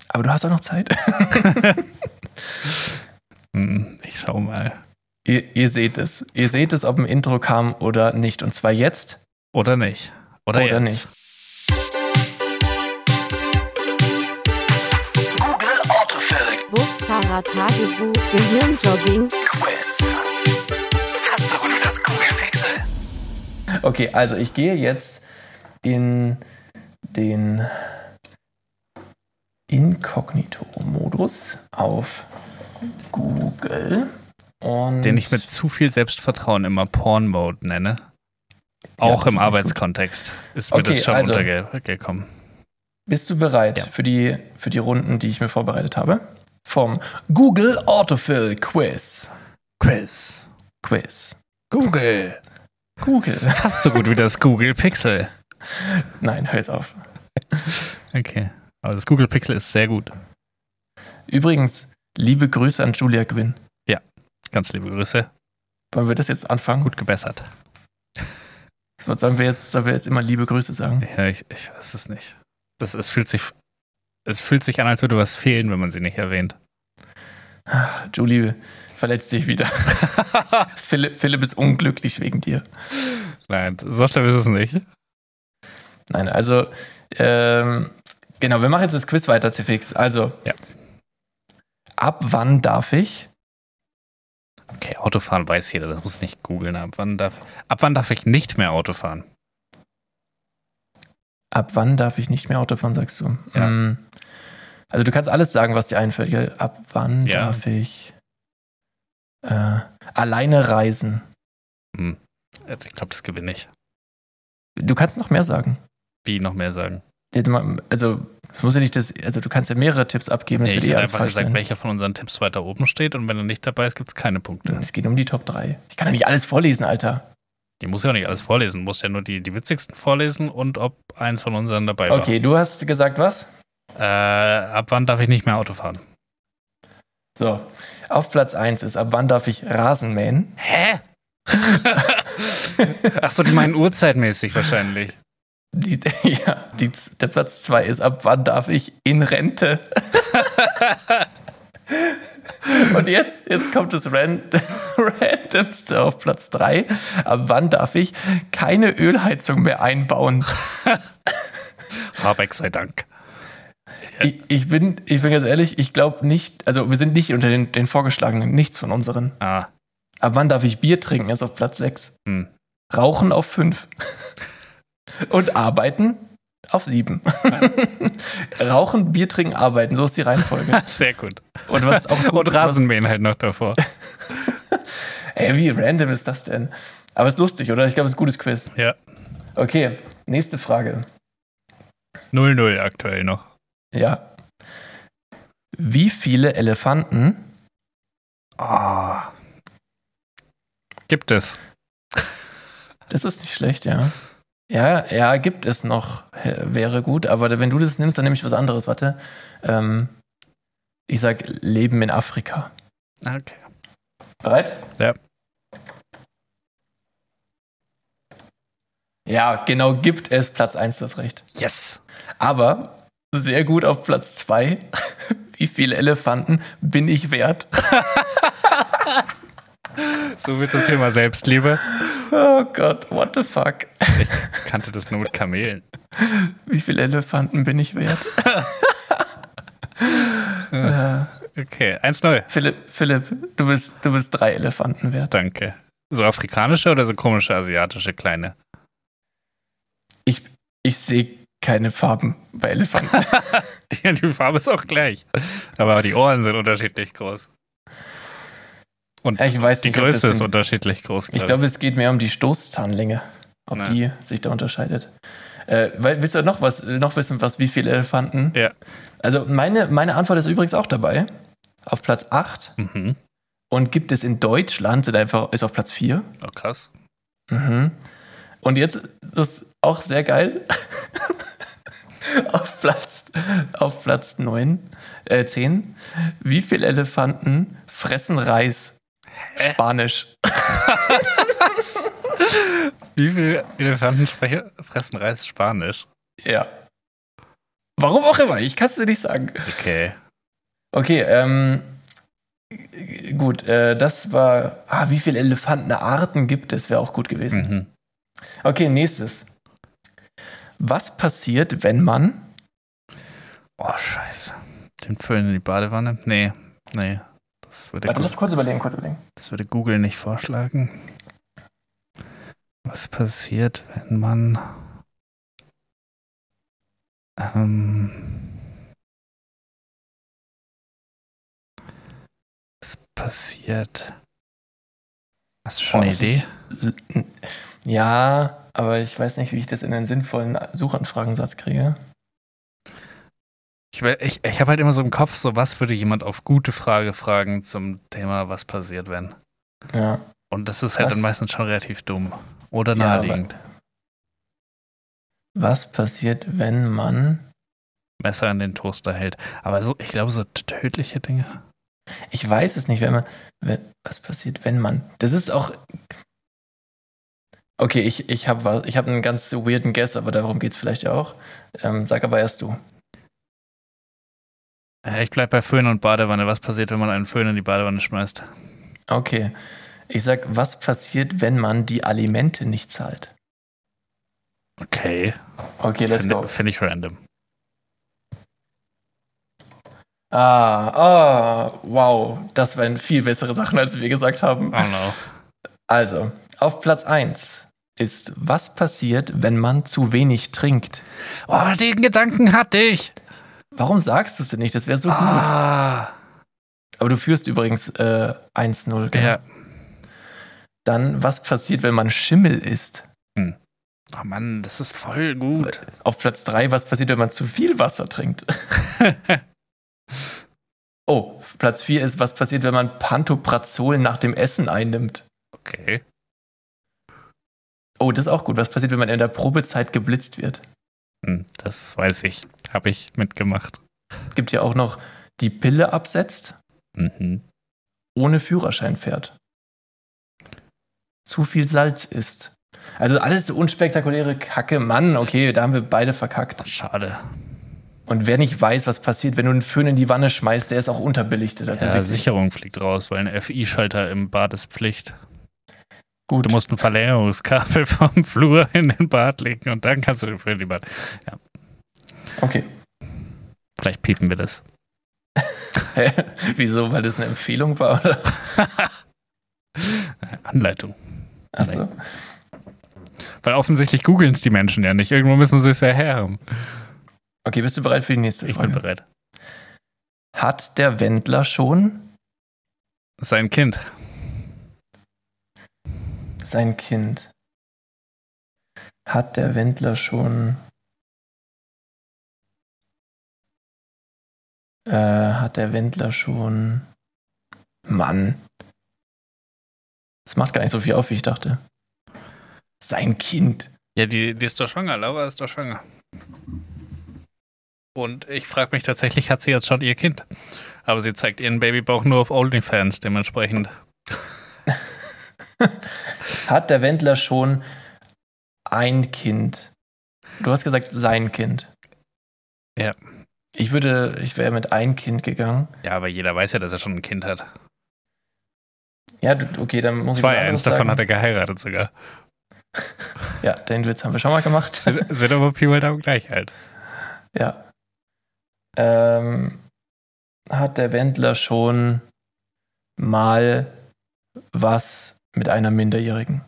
Aber du hast auch noch Zeit. Hm, Ich schau mal. ihr, ihr seht es. Ihr seht es, ob ein Intro kam oder nicht. Und zwar jetzt. Oder nicht. Oder, Oder jetzt. Google Busfahrer-Tagebuch, Gehirnjogging, Quiz. Hast du gut das Google Pixel? Okay, also ich gehe jetzt in den Inkognito-Modus auf Google. Und Den ich mit zu viel Selbstvertrauen immer Porn-Mode nenne. Auch ist im nicht Arbeitskontext ist mir Okay, das schon also- untergekommen. Bist du bereit Ja. für, die, für die Runden, die ich mir vorbereitet habe? Vom Google Autofill Quiz. Quiz. Quiz. Google. Google. Fast so gut wie das Google Pixel. Nein, hör jetzt auf. Okay. Aber das Google Pixel ist sehr gut. Übrigens, liebe Grüße an Julia Gwynn. Ganz liebe Grüße. Wollen wir das jetzt anfangen? Gut gebessert. Sollen wir jetzt, sollen wir jetzt immer liebe Grüße sagen? Ja, ich, ich weiß es nicht. Das, es, fühlt sich, es fühlt sich an, als würde was fehlen, wenn man sie nicht erwähnt. Julie verletzt dich wieder. Philipp, Philipp ist unglücklich wegen dir. Nein, so schlimm ist es nicht. Nein, also, ähm, genau, wir machen jetzt das Quiz weiter, Cfix. Also, Ja. ab wann darf ich? Okay, Autofahren weiß jeder, das muss nicht googeln. Ab wann darf, ab wann darf ich nicht mehr Auto fahren? Ab wann darf ich nicht mehr Auto fahren, sagst du? Ja. Mm, Also, du kannst alles sagen, was dir einfällt. Ab wann Ja. darf ich äh, alleine reisen? Hm. Ich glaube, das gewinne ich. Du kannst noch mehr sagen. Wie noch mehr sagen? Also, es muss ja nicht das, also du kannst ja mehrere Tipps abgeben, Nee, ich eh hätte alles einfach gesagt, sein. welcher von unseren Tipps weiter oben steht und wenn er nicht dabei ist, gibt es keine Punkte. Es geht um die Top 3. Ich kann ja nicht alles vorlesen, Alter. Die muss ja auch nicht alles vorlesen, muss ja nur die, die witzigsten vorlesen und ob eins von unseren dabei war. Okay, du hast gesagt was? Äh, ab wann darf ich nicht mehr Auto fahren? So, auf Platz 1 ist, ab wann darf ich Rasen mähen? Hä? Achso, die meinen uhrzeitmäßig wahrscheinlich. Die, ja, die, der Platz 2 ist, ab wann darf ich in Rente? Und jetzt, jetzt kommt das Ran Randomste auf Platz 3. Ab wann darf ich keine Ölheizung mehr einbauen? Habeck sei Dank. Ich, ich, bin, ich bin ganz ehrlich, ich glaube nicht, also wir sind nicht unter den, den vorgeschlagenen, nichts von unseren. Ah, Ab wann darf ich Bier trinken? Ist auf Platz 6. hm. Rauchen auf 5. Und arbeiten auf 7. Rauchen, Bier trinken, arbeiten. So ist die Reihenfolge. Sehr gut. Und was auch Und Rasenmähen halt noch davor. Ey, wie random ist das denn? Aber ist lustig, oder? Ich glaube, es ist ein gutes Quiz. Ja. Okay, nächste Frage. 0-0 aktuell noch. Ja. Wie viele Elefanten Ah. Gibt es. Das ist nicht schlecht, ja. Ja, ja, gibt es noch, wäre gut, aber wenn du das nimmst, dann nehme ich was anderes. Warte. Ähm, ich sag Leben in Afrika. Okay. Bereit? Ja. Ja, genau, gibt es Platz 1, du hast recht. Yes. Aber sehr gut auf Platz 2. Wie viele Elefanten bin ich wert? So viel zum Thema Selbstliebe. Oh Gott, what the fuck? Ich kannte das nur mit Kamelen. Wie viele Elefanten bin ich wert? Okay, 1-0. Philipp, Philipp, du bist, du bist drei Elefanten wert. Danke. So afrikanische oder so komische asiatische kleine? Ich, ich sehe keine Farben bei Elefanten. Die, die Farbe ist auch gleich. Aber die Ohren sind unterschiedlich groß. Und ich weiß die nicht, Größe ist unterschiedlich groß. Ich glaub glaube, es geht mehr um die Stoßzahnlänge, ob Ja. die sich da unterscheidet. Äh, weil, willst du noch was, noch wissen, was wie viele Elefanten? Ja. Also meine, meine Antwort ist übrigens auch dabei. Auf Platz 8. Mhm. Und gibt es in Deutschland, sind einfach, ist auf Platz 4. Oh, krass. Mhm. Und jetzt, das auch sehr geil. auf, Platz, auf Platz 9, äh, 10. Wie viele Elefanten fressen Reis? Spanisch. Wie viele Elefanten fressen Reis Spanisch? Ja. Warum auch immer, ich kann es dir nicht sagen. Okay. Okay, ähm, gut, äh, das war, ah, wie viele Elefantenarten gibt es, wäre auch gut gewesen. Mhm. Okay, nächstes. Was passiert, wenn man, Oh, scheiße. Den Föhn in die Badewanne? Nee, nee. Das würde, warte, lass kurz überlegen, kurz überlegen. das würde Google nicht vorschlagen. Was passiert, wenn man ähm, was passiert? Hast du schon Oh, eine Idee? ist- Ja, aber ich weiß nicht, wie ich das in einen sinnvollen Suchanfragensatz kriege. Ich, ich, ich habe halt immer so im Kopf, so was würde jemand auf gute Frage fragen zum Thema, was passiert, wenn. Ja. Und das ist halt Was? dann meistens schon relativ dumm. Oder Ja, naheliegend. Was passiert, wenn man. Messer in den Toaster hält. Aber so, ich glaube, so tödliche Dinge. Ich weiß es nicht, wenn man. wenn- Was passiert, wenn man. Das ist auch. Okay, ich, ich habe ich hab einen ganz weirden Guess, aber darum geht es vielleicht ja auch. Ähm, sag aber erst du. Äh, Ich bleib bei Föhn und Badewanne. Was passiert, wenn man einen Föhn in die Badewanne schmeißt? Okay. Ich sag, was passiert, wenn man die Alimente nicht zahlt? Okay. Okay, let's Finde go. find ich random. Ah, ah, wow. Das waren viel bessere Sachen, als wir gesagt haben. Oh no. Also, auf Platz 1 ist, was passiert, wenn man zu wenig trinkt? Oh, den Gedanken hatte ich. Warum sagst du es denn nicht? Das wäre so gut. Ah. Aber du führst übrigens äh, 1-0. gell? Ja. Dann, was passiert, wenn man Schimmel isst? Oh Mann, das ist voll gut. Auf Platz 3, was passiert, wenn man zu viel Wasser trinkt? Oh, Platz 4 ist, was passiert, wenn man Pantoprazol nach dem Essen einnimmt? okay. Oh, das ist auch gut. Was passiert, wenn man in der Probezeit geblitzt wird? Hm, Das weiß ich. Habe ich mitgemacht. Gibt ja auch noch die Pille absetzt, Mhm. ohne Führerschein fährt. Zu viel Salz isst. Also alles so unspektakuläre Kacke. Mann, okay, da haben wir beide verkackt. Schade. Und wer nicht weiß, was passiert, wenn du einen Föhn in die Wanne schmeißt, der ist auch unterbelichtet. Also Ja, Sicherung fliegt raus, weil ein FI-Schalter im Bad ist Pflicht. Gut. Du musst ein Verlängerungskabel vom Flur in den Bad legen und dann kannst du den in die Bad. Okay. Vielleicht piepen wir das. Wieso? Weil das eine Empfehlung war? Oder? Anleitung. Achso. Weil offensichtlich googeln es die Menschen ja nicht. Irgendwo müssen sie es ja her haben. Okay, bist du bereit für die nächste Ich Frage? bin bereit. Hat der Wendler schon Sein Kind. Sein Kind? Hat der Wendler schon. Äh, hat der Wendler schon. Mann. Das macht gar nicht so viel auf, wie ich dachte. Sein Kind. Ja, die, die ist doch schwanger. Laura ist doch schwanger. Und ich frage mich tatsächlich, hat sie jetzt schon ihr Kind? Aber sie zeigt ihren Babybauch nur auf OnlyFans, dementsprechend. Hat der Wendler schon ein Kind? Du hast gesagt, sein Kind. Ja. Ich würde, ich wäre mit ein Kind gegangen. Ja, aber jeder weiß ja, dass er schon ein Kind hat. Ja, okay, dann muss Zwei, ich was eins davon sagen. hat er geheiratet sogar. Ja, den Witz haben wir schon mal gemacht. Sind, sind aber Pi mal Daumen gleich alt. ja. Ähm, hat der Wendler schon mal was mit einer Minderjährigen?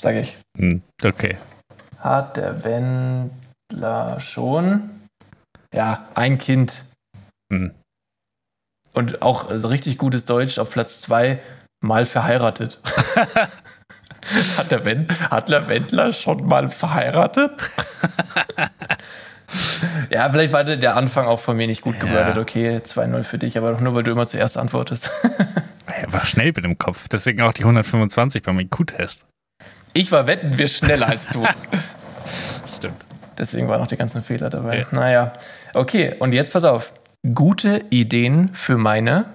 Sage ich. Hm, okay. hat der Wendler schon? Ja, ein Kind. Hm. Und auch also richtig gutes Deutsch auf Platz zwei mal verheiratet. hat, der Wend hat der Wendler schon mal verheiratet? ja, vielleicht war der Anfang auch von mir nicht gut Ja. gewordet. Okay, 2-0 für dich, aber doch nur, weil du immer zuerst antwortest. War schnell mit dem Kopf. Deswegen auch die 125 beim IQ-Test. Ich war wetten, wir schneller als du. Stimmt. Deswegen waren noch die ganzen Fehler dabei. Ja. Naja, okay, und jetzt pass auf. Gute Ideen für meine.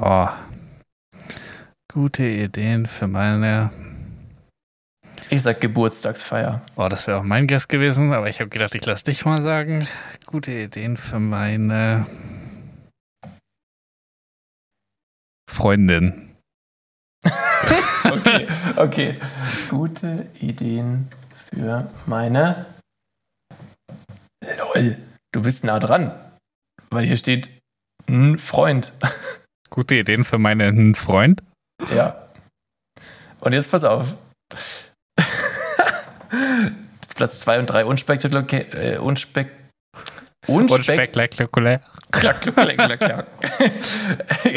Oh. Gute Ideen für meine. Ich sag Geburtstagsfeier. Oh, das wäre auch mein Guest gewesen, aber ich habe gedacht, ich lasse dich mal sagen. Gute Ideen für meine Freundin. Okay, okay. Gute Ideen für meine. Lol, du bist nah dran. Weil hier steht ein Freund. Gute Ideen für meinen Freund. Ja. Und jetzt pass auf. Platz 2 und 3 unspektakulär. Äh, unspek Und unspek spektakulär. Klack, klack, klack, klack, klack.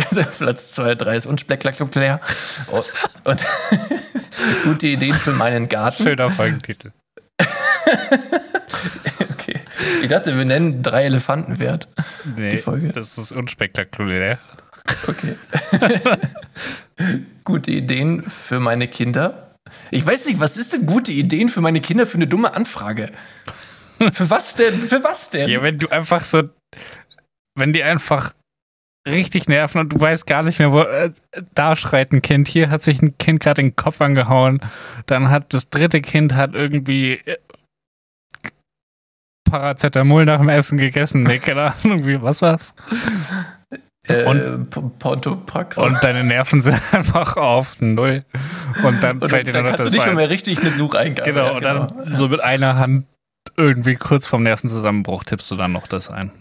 Also Platz 2, 3 ist unspektakulär. Und, und gute Ideen für meinen Garten. Schöner Folgentitel. Okay. Ich dachte, wir nennen drei Elefanten wert. Nee, Die Folge. das ist unspektakulär. Okay. gute Ideen für meine Kinder. Ich weiß nicht, was ist denn gute Ideen für meine Kinder für eine dumme Anfrage? Für was denn? Für was denn? Ja, wenn du einfach so, wenn die einfach richtig nerven und du weißt gar nicht mehr, wo, äh, da schreit ein Kind, hier hat sich ein Kind gerade den Kopf angehauen, dann hat das dritte Kind hat irgendwie äh, Paracetamol nach dem Essen gegessen, nee, keine Ahnung, wie, was war's? äh, und-. Und deine Nerven sind einfach auf null und dann Und fällt dir dann noch kannst du das nicht ein. mehr richtig eine Sucheingabe. Genau, Ja, und dann so mit einer Hand irgendwie kurz vorm Nervenzusammenbruch tippst du dann noch das ein.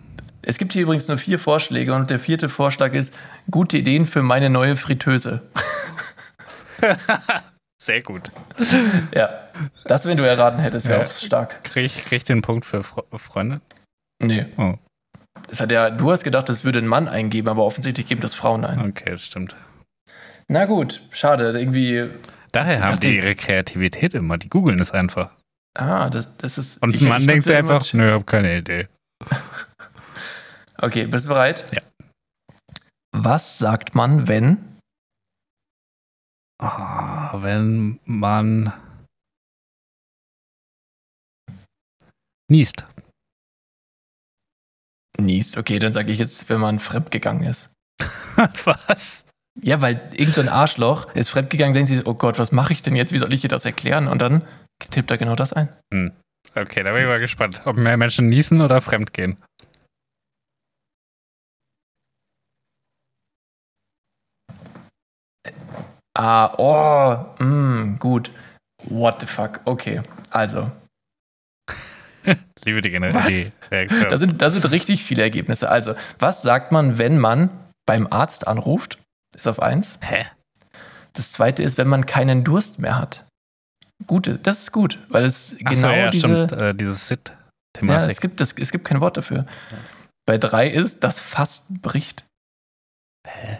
Es gibt hier übrigens nur vier Vorschläge und der vierte Vorschlag ist gute Ideen für meine neue Fritteuse. Sehr gut. Ja, das, wenn du erraten hättest, wäre Ja. auch stark. Krieg ich, krieg ich den Punkt für Fre Freunde? Nee. Oh. Das hat ja, du hast gedacht, das würde ein Mann eingeben, aber offensichtlich geben das Frauen ein. Okay, das stimmt. Na gut, schade. Irgendwie, Daher haben die ihre Kreativität immer. Die googeln es einfach. Ah, das, das ist. Und ich- man ich denkt sich einfach, nö, hab keine Idee. Okay, bist du bereit? Ja. Was sagt man, wenn? Ah, wenn man niest. Niest. Okay, dann sage ich jetzt, wenn man fremdgegangen ist. Was? Ja, weil irgendein so ein Arschloch ist fremdgegangen, denkt sich, oh Gott, was mache ich denn jetzt? Wie soll ich ihr das erklären? Und dann tippt er genau das ein. Okay, da bin ich mal gespannt, ob mehr Menschen niesen oder fremdgehen. Ah, oh, mm, gut. What the fuck? Okay, also, Liebe die, Gener Was? die Reaktion. da sind, da sind richtig viele Ergebnisse. Also, was sagt man, wenn man beim Arzt anruft? Ist auf eins. Hä? Das zweite ist, wenn man keinen Durst mehr hat. Gute, das ist gut, weil es Ach genau so, ja, diese. stimmt. Äh, dieses Ja, Sit-Thematik. es gibt, es, es gibt kein Wort dafür. Bei drei ist, das Fasten bricht. Hä?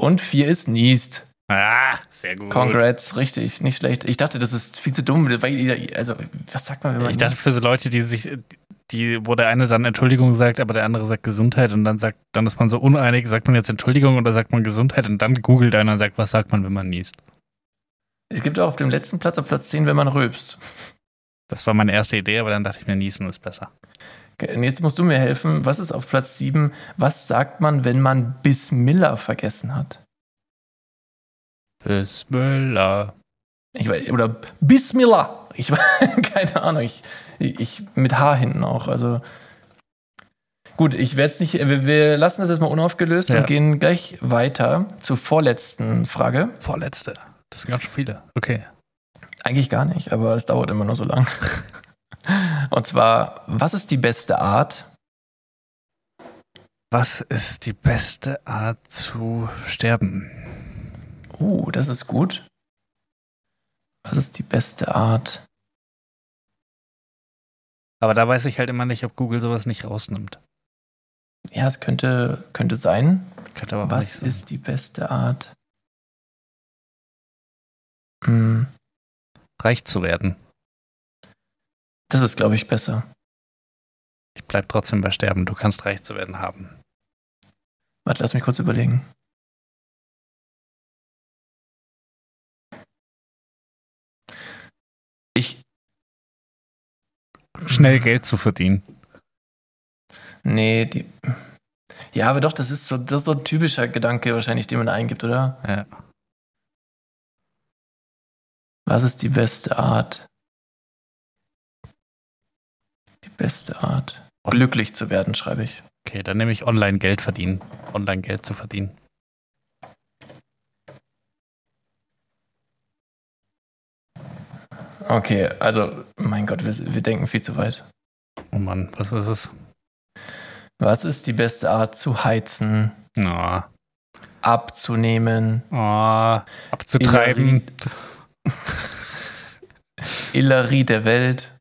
Und vier ist niest. ah, sehr gut. Congrats, richtig, nicht schlecht. Ich dachte, das ist viel zu dumm, weil also, was sagt man, wenn man. Ich dachte für so Leute, die sich, die, wo der eine dann Entschuldigung sagt, aber der andere sagt Gesundheit und dann sagt, dann ist man so uneinig, sagt man jetzt Entschuldigung oder sagt man Gesundheit und dann googelt einer und sagt, was sagt man, wenn man niest. Es gibt auch auf dem letzten Platz, auf Platz 10, wenn man rülpst. Das war meine erste Idee, aber dann dachte ich mir, niesen ist besser. Und jetzt musst du mir helfen, was ist auf Platz 7? Was sagt man, wenn man Bismillah vergessen hat? Bismillah. Ich weiß, oder Bismillah. Ich weiß, keine Ahnung. Ich, ich mit H hinten auch. Also gut, ich werde es nicht. Wir, wir lassen das jetzt mal unaufgelöst Ja. und gehen gleich weiter zur vorletzten Frage. Vorletzte. Das sind ganz schön viele. Okay. Eigentlich gar nicht, aber es dauert immer nur so lang. Und zwar, was ist die beste Art? Was ist die beste Art zu sterben? Uh, das ist gut. Was ist die beste Art? Aber da weiß ich halt immer nicht, ob Google sowas nicht rausnimmt. Ja, es könnte, könnte sein. Könnte aber Was ist die beste Art? Hm, Reich zu werden. das ist, glaube ich, besser. Ich bleib trotzdem bei Sterben. Du kannst reich zu werden haben. Warte, lass mich kurz überlegen. Ich. Schnell Geld zu verdienen. Nee, die. Ja, aber doch, das ist so, das ist so ein typischer Gedanke wahrscheinlich, den man eingibt, oder? Ja. Was ist die beste Art? Die beste Art. Glücklich zu werden, schreibe ich. Okay, dann nehme ich online Geld verdienen. Online Geld zu verdienen. Okay, also, mein Gott, wir, wir denken viel zu weit. Oh Mann, was ist es? Was ist die beste Art zu heizen, Oh, abzunehmen, oh, abzutreiben. Illerie der Welt,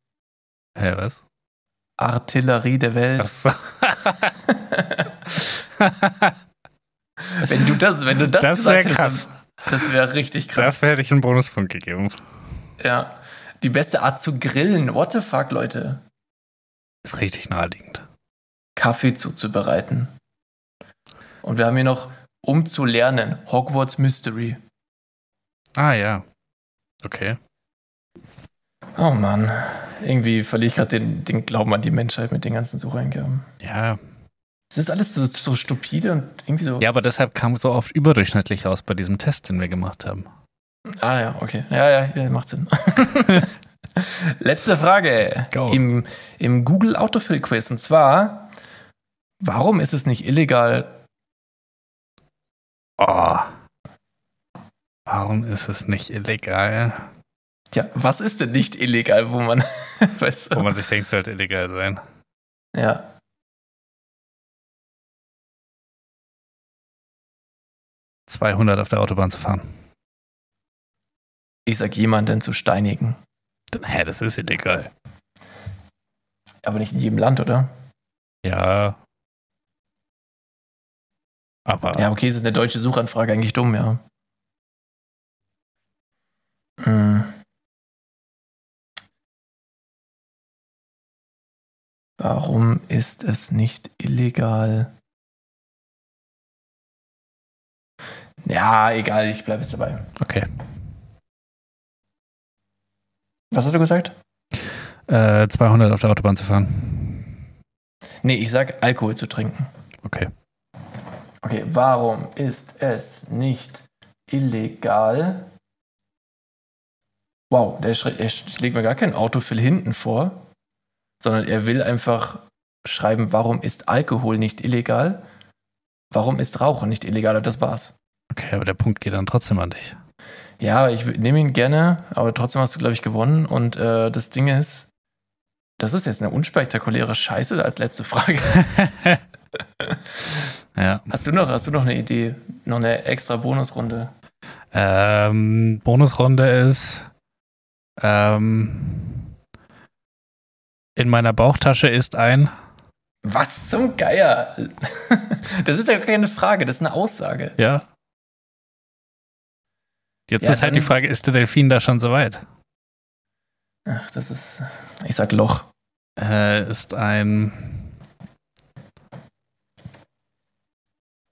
Hä, was? Artillerie der Welt? Achso. Wenn du das, wenn du das, Das gesagt wär hättest, krass. Das wäre richtig krass. Dafür hätte ich einen Bonuspunkt gegeben. Ja. Die beste Art zu grillen. What the fuck, Leute? Ist richtig naheliegend. Kaffee zuzubereiten. Und wir haben hier noch, um zu lernen, Hogwarts Mystery. Ah ja. Okay. Oh Mann. Irgendwie verliere ich gerade den, den Glauben an die Menschheit mit den ganzen Sucheingaben. Ja. Es ist alles so, so stupide und irgendwie so. Ja, aber deshalb kam so oft überdurchschnittlich raus bei diesem Test, den wir gemacht haben. Ah ja, okay. Ja, ja, ja macht Sinn. Letzte Frage Go. im, im Google Autofill Quiz. Und zwar, warum ist es nicht illegal? Oh. Warum ist es nicht illegal? Ja, was ist denn nicht illegal, wo man, weißt Wo du? man sich denkt, sollte illegal sein. Ja. – 200 auf der Autobahn zu fahren. Ich sag jemanden zu steinigen. Hä, das ist illegal. Aber nicht in jedem Land, oder? Ja. Aber Ja, okay, es ist eine deutsche Suchanfrage eigentlich dumm, ja. Hm. Warum ist es nicht illegal? Ja, egal, ich bleibe jetzt dabei. okay. Was hast du gesagt? Äh, 200 auf der Autobahn zu fahren. Nee, ich sag Alkohol zu trinken. Okay. Okay, warum ist es nicht illegal? Wow, der er schlägt mir gar kein Autofill hinten vor, sondern er will einfach schreiben, warum ist Alkohol nicht illegal? Warum ist Rauchen nicht illegal? Und das war's. Okay, aber der Punkt geht dann trotzdem an dich. Ja, ich nehme ihn gerne, aber trotzdem hast du, glaube ich, gewonnen. Und äh, das Ding ist, das ist jetzt eine unspektakuläre Scheiße als letzte Frage. ja. Hast du noch, hast du noch eine Idee? Noch eine extra Bonusrunde? Ähm, Bonusrunde ist ähm, in meiner Bauchtasche ist ein Was zum Geier? Das ist ja keine Frage, das ist eine Aussage. ja. Jetzt Ja, ist halt die Frage, ist der Delfin da schon soweit? Ach, das ist. Ich sag Loch. Äh, ist ein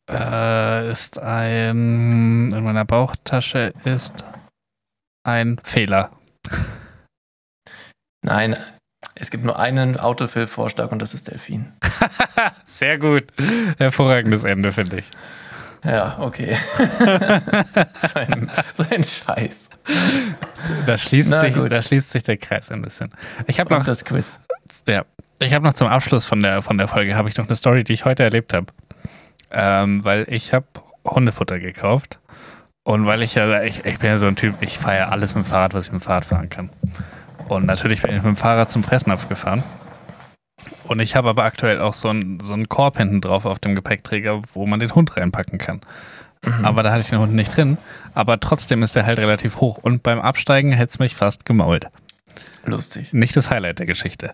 äh, ist ein in meiner Bauchtasche ist ein Fehler. Nein, es gibt nur einen Autofill-Vorschlag und das ist Delfin. Sehr gut. Hervorragendes Ende, finde ich. Ja, okay. so, ein, so ein Scheiß. Da schließt, Na sich, gut. da schließt sich der Kreis ein bisschen. Ich habe noch, das Quiz. ja, ich habe noch zum Abschluss von der, von der Folge habe ich noch eine Story, die ich heute erlebt habe. Ähm, weil ich habe Hundefutter gekauft und weil ich ja, ich, ich bin ja so ein Typ, ich fahre ja alles mit dem Fahrrad, was ich mit dem Fahrrad fahren kann. Und natürlich bin ich mit dem Fahrrad zum Fressnapf gefahren. Und ich habe aber aktuell auch so einen so einen Korb hinten drauf auf dem Gepäckträger, wo man den Hund reinpacken kann. Mhm. aber da hatte ich den Hund nicht drin. Aber trotzdem ist der halt relativ hoch. Und beim Absteigen hätte es mich fast gemault. Lustig. Nicht das Highlight der Geschichte.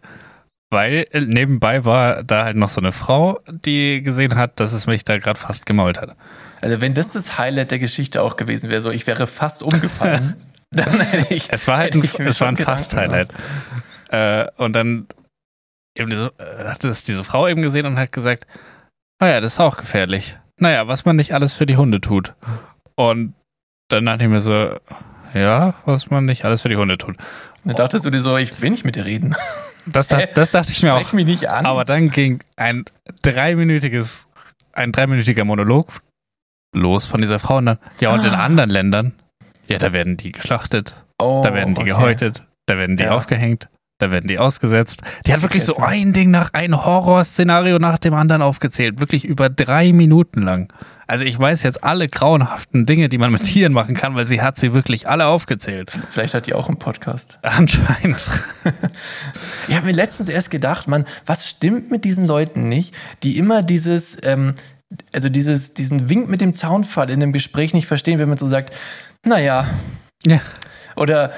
Weil äh, nebenbei war da halt noch so eine Frau, die gesehen hat, dass es mich da gerade fast gemault hat. Also wenn das das Highlight der Geschichte auch gewesen wäre, so ich wäre fast umgefallen, dann hätte ich. Es war halt ein, es war ein Fast-Highlight. Äh, und dann eben diese, äh, hat es diese Frau eben gesehen und hat gesagt, ah ja, das ist auch gefährlich. Naja, was man nicht alles für die Hunde tut. Und dann dachte ich mir so, ja, was man nicht alles für die Hunde tut. Dann dachtest du dir so, ich will nicht mit dir reden. Das, dacht, das dachte ich mir auch. Sprech mich nicht an. Aber dann ging ein dreiminütiges, ein dreiminütiger Monolog los von dieser Frau. Und dann, ja, und in Ah. anderen Ländern, ja, da werden die geschlachtet, oh, da werden die okay. gehäutet, da werden die Ja. aufgehängt, da werden die ausgesetzt. Die hat wirklich so ein Ding nach, ein Horrorszenario nach dem anderen aufgezählt. Wirklich über drei Minuten lang. Also ich weiß jetzt alle grauenhaften Dinge, die man mit Tieren machen kann, weil sie hat sie wirklich alle aufgezählt. Vielleicht hat die auch einen Podcast. Anscheinend. Ich habe mir letztens erst gedacht, man, was stimmt mit diesen Leuten nicht, die immer dieses, ähm, also dieses, diesen Wink mit dem Zaunfall in dem Gespräch nicht verstehen, wenn man so sagt, naja, Ja. oder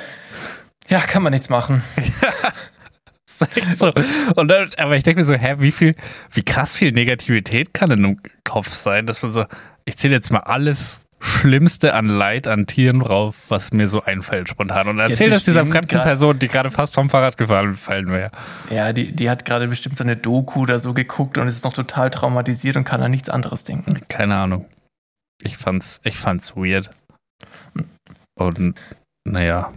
ja, kann man nichts machen. Das ist echt so. Und dann, aber ich denke mir so, hä, wie viel, wie krass viel Negativität kann in einem Kopf sein, dass man so, ich zähle jetzt mal alles Schlimmste an Leid an Tieren drauf, was mir so einfällt spontan. Und erzähl das dieser fremden Person, die gerade fast vom Fahrrad gefahren fallen wäre. Ja, die, die hat gerade bestimmt so eine Doku oder so geguckt und ist noch total traumatisiert und kann an nichts anderes denken. Keine Ahnung. Ich fand's, ich fand's weird. Und naja,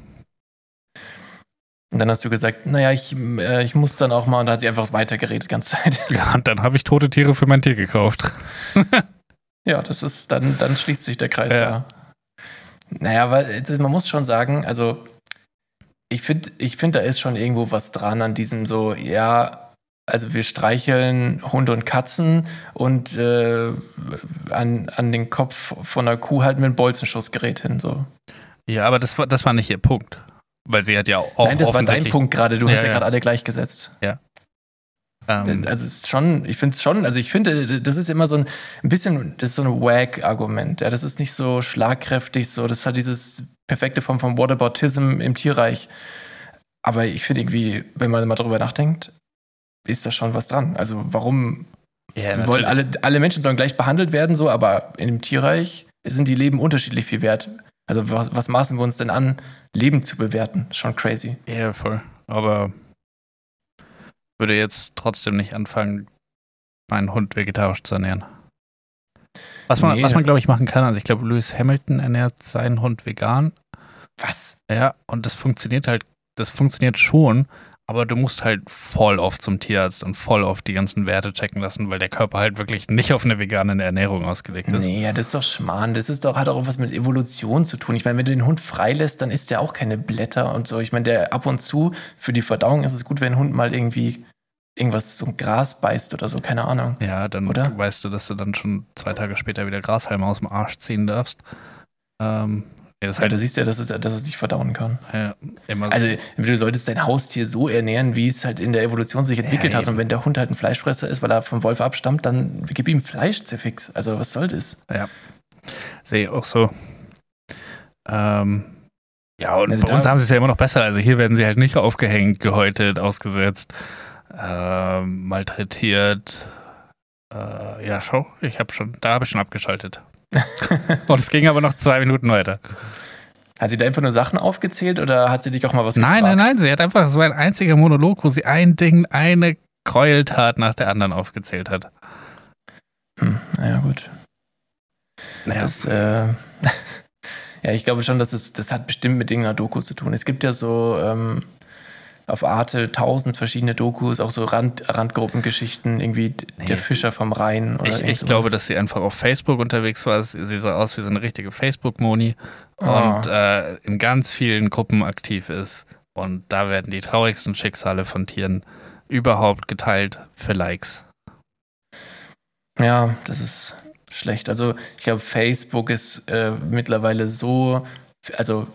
Und dann hast du gesagt, naja, ich, äh, ich muss dann auch mal, und da hat sie einfach weitergeredet die ganze Zeit. ja, und dann habe ich tote Tiere für mein Tier gekauft. Ja, das ist, dann, dann schließt sich der Kreis Ja. da. Naja, weil man muss schon sagen, also ich finde, ich find, da ist schon irgendwo was dran an diesem so, ja, also wir streicheln Hunde und Katzen und äh, an, an den Kopf von einer Kuh halten wir ein Bolzenschussgerät hin. So. Ja, aber das war, das war nicht ihr Punkt. Weil sie hat ja auch Nein, das war dein Punkt gerade, du Ja, hast ja, ja. gerade alle gleichgesetzt. Ähm, Also es ist schon, ich finde es schon, also ich finde, das ist immer so ein, ein bisschen, das ist so ein Wag-Argument. Ja, das ist nicht so schlagkräftig, so, das hat dieses perfekte Form von Whataboutism im Tierreich. Aber ich finde irgendwie, wenn man mal drüber nachdenkt, ist da schon was dran. Also warum, ja, wir wollen alle, alle Menschen sollen gleich behandelt werden, so, aber in dem Tierreich sind die Leben unterschiedlich viel wert. Also was, was maßen wir uns denn an, Leben zu bewerten? Schon crazy. Ja, voll. Aber würde jetzt trotzdem nicht anfangen, meinen Hund vegetarisch zu ernähren. Was man, Nee. was man glaube ich, machen kann, also ich glaube, Lewis Hamilton ernährt seinen Hund vegan. Was? Ja, und das funktioniert halt, das funktioniert schon, aber du musst halt voll oft zum Tierarzt und voll oft die ganzen Werte checken lassen, weil der Körper halt wirklich nicht auf eine vegane Ernährung ausgelegt ist. Nee, ja, das ist doch Schmarrn. Das ist doch, hat auch was mit Evolution zu tun. Ich meine, wenn du den Hund freilässt, dann isst der auch keine Blätter und so. Ich meine, der ab und zu, für die Verdauung ist es gut, wenn ein Hund mal irgendwie irgendwas so ein Gras beißt oder so, keine Ahnung. Ja, dann Oder? weißt du, dass du dann schon zwei Tage später wieder Grashalme aus dem Arsch ziehen darfst. Ähm, ja, das Ja, halt du siehst ja, dass es, dass es nicht verdauen kann. ja, so. Also, du solltest dein Haustier so ernähren, wie es halt in der Evolution sich entwickelt Ja, hat. Und wenn der Hund halt ein Fleischfresser ist, weil er vom Wolf abstammt, dann gib ihm Fleisch, fix. Also, was soll das? Sehe ich auch so. Ähm, ja, und Also bei uns haben sie es ja immer noch besser. Also hier werden sie halt nicht aufgehängt, gehäutet, ausgesetzt, ähm, malträtiert. Äh, ja, schau, ich habe schon, da habe ich schon abgeschaltet. und es ging aber noch zwei Minuten weiter. Hat sie da einfach nur Sachen aufgezählt oder hat sie dich auch mal was Nein, gefragt? nein, nein, sie hat einfach so ein einziger Monolog, wo sie ein Ding, eine Gräueltat nach der anderen aufgezählt hat. Hm, naja, gut. Naja, Das, äh, ja, ich glaube schon, dass es, das hat bestimmt mit irgendeiner Doku zu tun. Es gibt ja so ähm, auf Arte tausend verschiedene Dokus, auch so Rand, Randgruppengeschichten, irgendwie Nee. der Fischer vom Rhein oder ich, ich glaube, dass sie einfach auf Facebook unterwegs war. Sie sah aus wie so eine richtige Facebook-Moni Ah. und äh, in ganz vielen Gruppen aktiv ist. Und da werden die traurigsten Schicksale von Tieren überhaupt geteilt für Likes. Ja, das ist schlecht. Also ich glaube, Facebook ist äh, mittlerweile so, also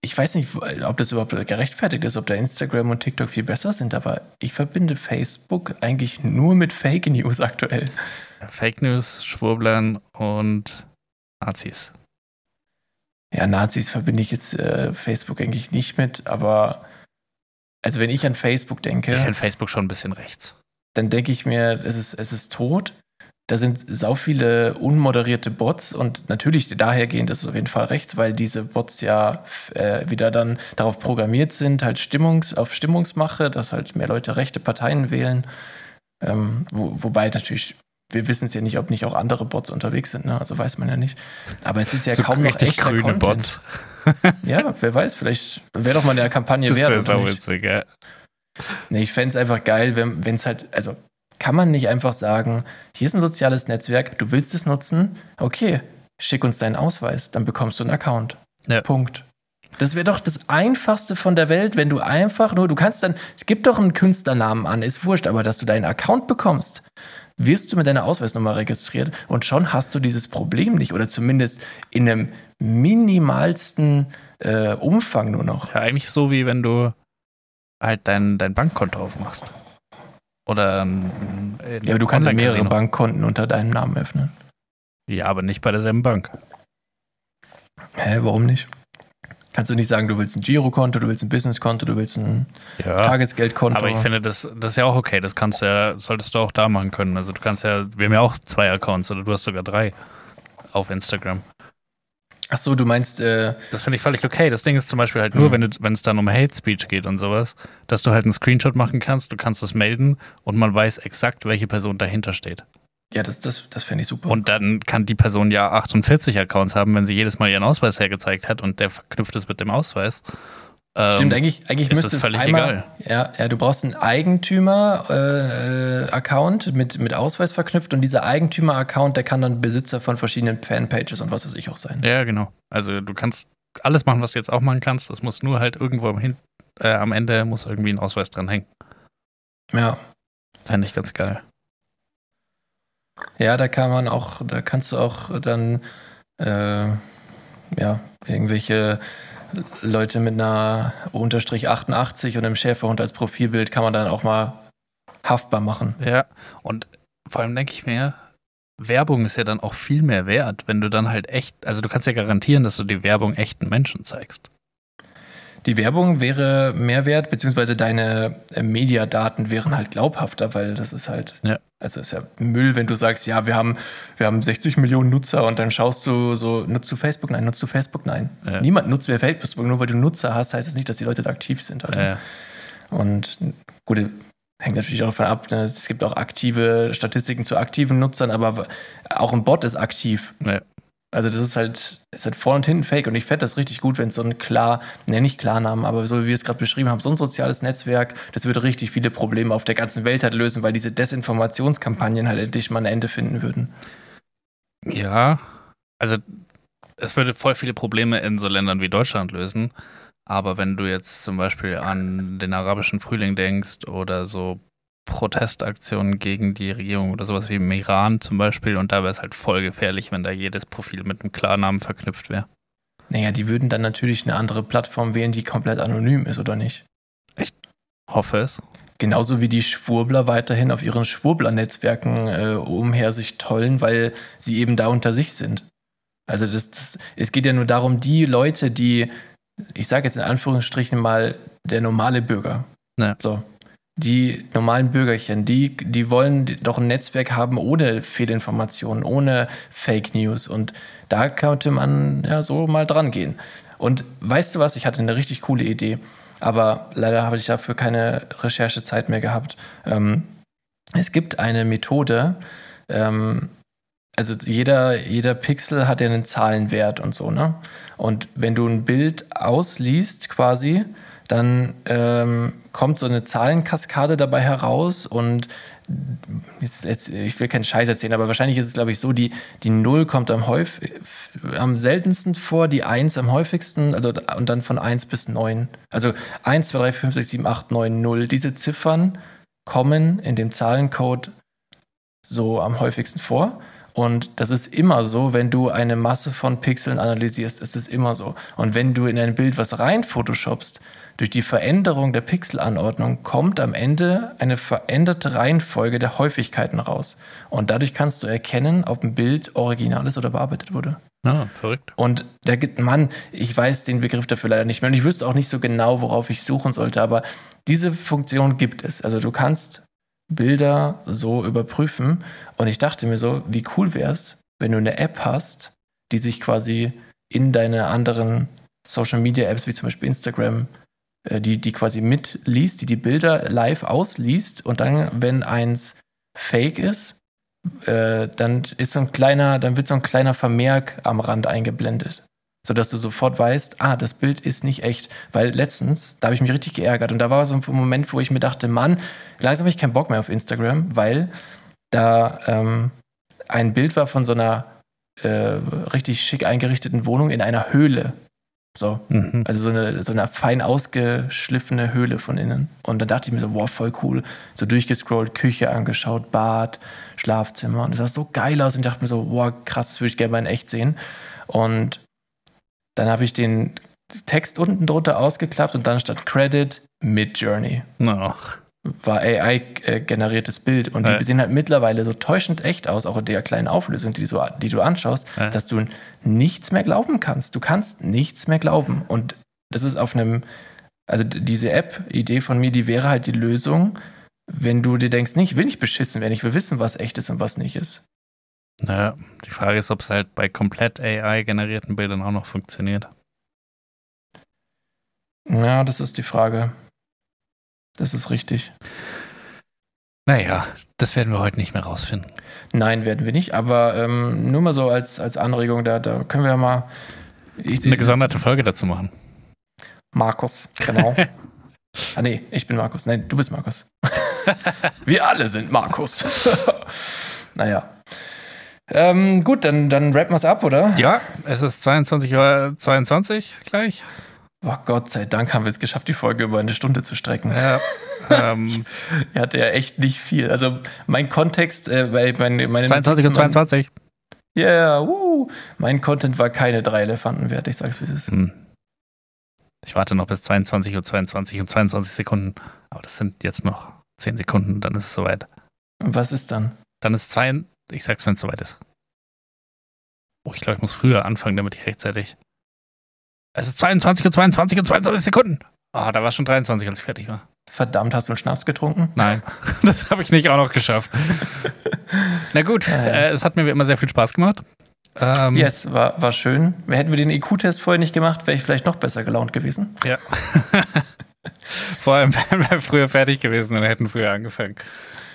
ich weiß nicht, ob das überhaupt gerechtfertigt ist, ob da Instagram und TikTok viel besser sind, aber ich verbinde Facebook eigentlich nur mit Fake News aktuell. Fake News, Schwurblern und Nazis. Ja, Nazis verbinde ich jetzt äh, Facebook eigentlich nicht mit, aber also wenn ich an Facebook denke, Ich finde Facebook schon ein bisschen rechts. dann denke ich mir, es ist, es ist tot. Da sind sau viele unmoderierte Bots und natürlich dahergehend ist es auf jeden Fall rechts, weil diese Bots ja äh, wieder dann darauf programmiert sind, halt Stimmungs, auf Stimmungsmache, dass halt mehr Leute rechte Parteien wählen. Ähm, wo, wobei natürlich, wir wissen es ja nicht, ob nicht auch andere Bots unterwegs sind, ne? also weiß man ja nicht. Aber es ist ja so kaum noch echter grüne Content. Bots. Ja, wer weiß, vielleicht wäre doch mal eine Kampagne Das wert. wäre oder sau nicht? witzig, ja. Nee, ich fände es einfach geil, wenn es halt, also kann man nicht einfach sagen, hier ist ein soziales Netzwerk, du willst es nutzen, okay, schick uns deinen Ausweis, dann bekommst du einen Account. Ja. Punkt. Das wäre doch das Einfachste von der Welt, wenn du einfach nur, du kannst dann, gib doch einen Künstlernamen an, ist wurscht, aber dass du deinen Account bekommst, wirst du mit deiner Ausweisnummer registriert und schon hast du dieses Problem nicht oder zumindest in einem minimalsten äh, Umfang nur noch. Ja, eigentlich so wie wenn du halt dein, dein Bankkonto aufmachst. Oder ein, ein Ja, aber du kannst ja mehrere. Bankkonten unter deinem Namen öffnen. Ja, aber nicht bei derselben Bank. Hä, warum nicht? Kannst du nicht sagen, du willst ein Girokonto, du willst ein Businesskonto, du willst ein Ja. Tagesgeldkonto? Aber ich finde, das, das ist ja auch okay. Das kannst du ja, solltest du auch da machen können. Also du kannst ja, wir haben ja auch zwei Accounts oder du hast sogar drei auf Instagram. Ach so, du meinst, äh, Das finde ich völlig okay. Das Ding ist zum Beispiel halt nur, Mhm. wenn, es dann um Hate Speech geht und sowas, dass du halt einen Screenshot machen kannst, du kannst das melden und man weiß exakt, welche Person dahinter steht. ja, das, das, das fände ich super. Und dann kann die Person ja 48 Accounts haben, wenn sie jedes Mal ihren Ausweis hergezeigt hat und der verknüpft ist mit dem Ausweis. Stimmt, Ähm, eigentlich, eigentlich ist müsste das es völlig einmal, egal. Ja, ja, du brauchst einen Eigentümer-Account mit, mit Ausweis verknüpft und dieser Eigentümer-Account, der kann dann Besitzer von verschiedenen Fanpages und was weiß ich auch sein. Ja, genau. Also du kannst alles machen, was du jetzt auch machen kannst. Das muss nur halt irgendwo am, Hin äh, am Ende muss irgendwie ein Ausweis dran hängen. Ja. Fände ich ganz geil. Ja, da kann man auch, da kannst du auch dann äh, ja, irgendwelche Leute mit einer Unterstrich 88 und einem Schäferhund als Profilbild kann man dann auch mal haftbar machen. Ja, und vor allem denke ich mir, Werbung ist ja dann auch viel mehr wert, wenn du dann halt echt, also du kannst ja garantieren, dass du die Werbung echten Menschen zeigst. Die Werbung wäre mehr wert, beziehungsweise deine äh, Mediadaten wären halt glaubhafter, weil das ist halt, Ja. also ist ja Müll, wenn du sagst, ja, wir haben, wir haben 60 Millionen Nutzer und dann schaust du so, nutzt du Facebook? Nein, nutzt du Facebook? Nein. Ja. Niemand nutzt mehr Facebook, nur weil du Nutzer hast, heißt es nicht, dass die Leute da aktiv sind. Also. Äh, Und gut, hängt natürlich auch davon ab, ne? es gibt auch aktive Statistiken zu aktiven Nutzern, aber auch ein Bot ist aktiv. Ja. Also das ist halt, ist halt vorne und hinten fake und ich fände das richtig gut, wenn es so ein klar, ne nicht Klarnamen, aber so wie wir es gerade beschrieben haben, so ein soziales Netzwerk, das würde richtig viele Probleme auf der ganzen Welt halt lösen, weil diese Desinformationskampagnen halt endlich mal ein Ende finden würden. ja, also es würde voll viele Probleme in so Ländern wie Deutschland lösen. Aber wenn du jetzt zum Beispiel an den arabischen Frühling denkst oder so Protestaktionen gegen die Regierung oder sowas wie im Iran zum Beispiel, und da wäre es halt voll gefährlich, wenn da jedes Profil mit einem Klarnamen verknüpft wäre. Naja, die würden dann natürlich eine andere Plattform wählen, die komplett anonym ist, oder nicht? Hoffe es. Genauso wie die Schwurbler weiterhin auf ihren Schwurbler-Netzwerken äh, umher sich tollen, weil sie eben da unter sich sind. Also das, das, es geht ja nur darum, die Leute, die, ich sage jetzt in Anführungsstrichen mal, der normale Bürger, Ja. so, die normalen Bürgerchen, die, die wollen doch ein Netzwerk haben ohne Fehlinformationen, ohne Fake News. Und da könnte man ja so mal dran gehen. Und weißt du was, ich hatte eine richtig coole Idee, aber leider habe ich dafür keine Recherchezeit mehr gehabt. Ähm, es gibt eine Methode, ähm, also jeder, jeder Pixel hat ja einen Zahlenwert und so, ne? Und wenn du ein Bild ausliest quasi, dann ähm, kommt so eine Zahlenkaskade dabei heraus und jetzt, jetzt, ich will keinen Scheiß erzählen, aber wahrscheinlich ist es, glaube ich, so, die, die 0 kommt am, häuf, am seltensten vor, die 1 am häufigsten, also und dann von 1 bis 9. Also 1, 2, 3, 4, 5, 6, 7, 8, 9, 0. Diese Ziffern kommen in dem Zahlencode so am häufigsten vor. Und das ist immer so, wenn du eine Masse von Pixeln analysierst, ist es immer so. Und wenn du in ein Bild was rein photoshopst, durch die Veränderung der Pixelanordnung kommt am Ende eine veränderte Reihenfolge der Häufigkeiten raus. Und dadurch kannst du erkennen, ob ein Bild original ist oder bearbeitet wurde. Ah, verrückt. Und da gibt, Mann, ich weiß den Begriff dafür leider nicht mehr. Und ich wüsste auch nicht so genau, worauf ich suchen sollte, aber diese Funktion gibt es. Also du kannst Bilder so überprüfen. Und ich dachte mir so, wie cool wäre es, wenn du eine App hast, die sich quasi in deine anderen Social Media Apps, wie zum Beispiel Instagram, die, die quasi mitliest, die die Bilder live ausliest und dann, wenn eins fake ist, äh, dann ist so ein kleiner, dann wird so ein kleiner Vermerk am Rand eingeblendet. Sodass du sofort weißt, ah, das Bild ist nicht echt. Weil letztens, da habe ich mich richtig geärgert. Und da war so ein Moment, wo ich mir dachte, Mann, langsam habe ich keinen Bock mehr auf Instagram, weil da ähm, ein Bild war von so einer äh, richtig schick eingerichteten Wohnung in einer Höhle. So. Mhm. Also so eine, so eine fein ausgeschliffene Höhle von innen. Und dann dachte ich mir so, wow, voll cool. So durchgescrollt, Küche angeschaut, Bad, Schlafzimmer. Und das sah so geil aus. Und ich dachte mir so, wow, krass, das würde ich gerne mal in echt sehen. Und dann habe ich den Text unten drunter ausgeklappt und dann stand Credit Mid Journey. Ach, War AI-generiertes Bild. Und die Ja. sehen halt mittlerweile so täuschend echt aus, auch in der kleinen Auflösung, die, so, die du anschaust, Ja. dass du nichts mehr glauben kannst. Du kannst nichts mehr glauben. Und das ist auf einem, also diese App-Idee von mir, die wäre halt die Lösung, wenn du dir denkst, nee, ich will nicht beschissen werden, ich will wissen, was echt ist und was nicht ist. naja, die Frage ist, ob es halt bei komplett AI-generierten Bildern auch noch funktioniert. Ja, das ist die Frage. Das ist richtig. Naja, das werden wir heute nicht mehr rausfinden. Nein, werden wir nicht, aber ähm, nur mal so als, als Anregung, da, da können wir ja mal. Ich, Eine gesonderte Folge dazu machen. Markus, genau. ah, nee, ich bin Markus. Nein, du bist Markus. wir alle sind Markus. naja. Ähm, gut, dann, dann rappen wir es ab, oder? Ja, es ist 22 Uhr 22 gleich. Oh, Gott sei Dank haben wir es geschafft, die Folge über eine Stunde zu strecken. Ja, ähm, Er hatte ja echt nicht viel. Also mein Kontext, äh, bei meine, meine 22 und Notizen waren- 22. Ja, yeah, uh, mein Content war keine drei Elefanten wert, ich sag's wie es ist. Hm. Ich warte noch bis 22 Uhr 22 und 22 Sekunden. Aber das sind jetzt noch 10 Sekunden, dann ist es soweit. Und was ist dann? Dann ist zwei. Ich sag's, wenn es soweit ist. Oh, ich glaube, ich muss früher anfangen, damit ich rechtzeitig. Es ist 22 und 22 und 22 Sekunden. Ah, da war schon 23, als ich fertig war. Verdammt, hast du einen Schnaps getrunken? Nein, das habe ich nicht auch noch geschafft. Na gut, ja. äh, es hat mir immer sehr viel Spaß gemacht. Ähm, Yes, war, war schön. Hätten wir den IQ-Test vorher nicht gemacht, wäre ich vielleicht noch besser gelaunt gewesen. Ja. Vor allem wären wir früher fertig gewesen und hätten früher angefangen.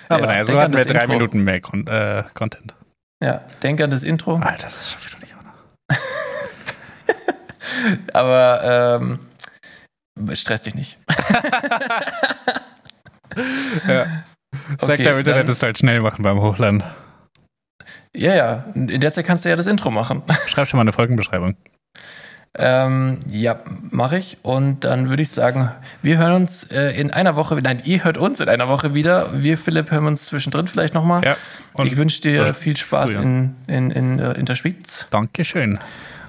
Aber Ja, naja, so hatten wir drei Intro. Minuten mehr Kon äh, Content. Ja, denk an das Intro. Alter, das schaffe ich doch nicht auch noch. Aber ähm, stress dich nicht. Ja. Sag Okay, Internet dann- das halt schnell machen beim Hochladen. Ja, ja, in der Zeit kannst du ja das Intro machen. Schreib schon mal eine Folgenbeschreibung. Ähm, ja, mache ich. Und dann würde ich sagen, wir hören uns äh, in einer Woche, nein, ihr hört uns in einer Woche wieder. Wir, Philipp, hören uns zwischendrin vielleicht nochmal. Ja. Ich wünsche dir viel Spaß früher. in, in, in, äh, in der Schweiz. Dankeschön.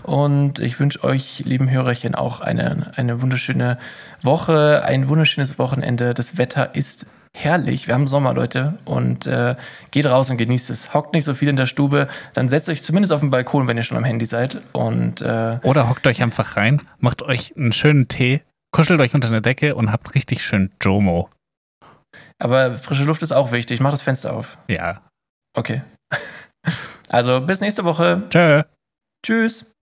Und ich wünsche euch, lieben Hörerchen, auch eine, eine wunderschöne Woche, ein wunderschönes Wochenende. Das Wetter ist herrlich. Wir haben Sommer, Leute. Und äh, geht raus und genießt es. Hockt nicht so viel in der Stube. Dann setzt euch zumindest auf den Balkon, wenn ihr schon am Handy seid. Und äh, Oder hockt euch einfach rein, macht euch einen schönen Tee, kuschelt euch unter eine Decke und habt richtig schön Jomo. aber frische Luft ist auch wichtig. Mach das Fenster auf. Ja. Okay. Also bis nächste Woche. Tschö. Tschüss.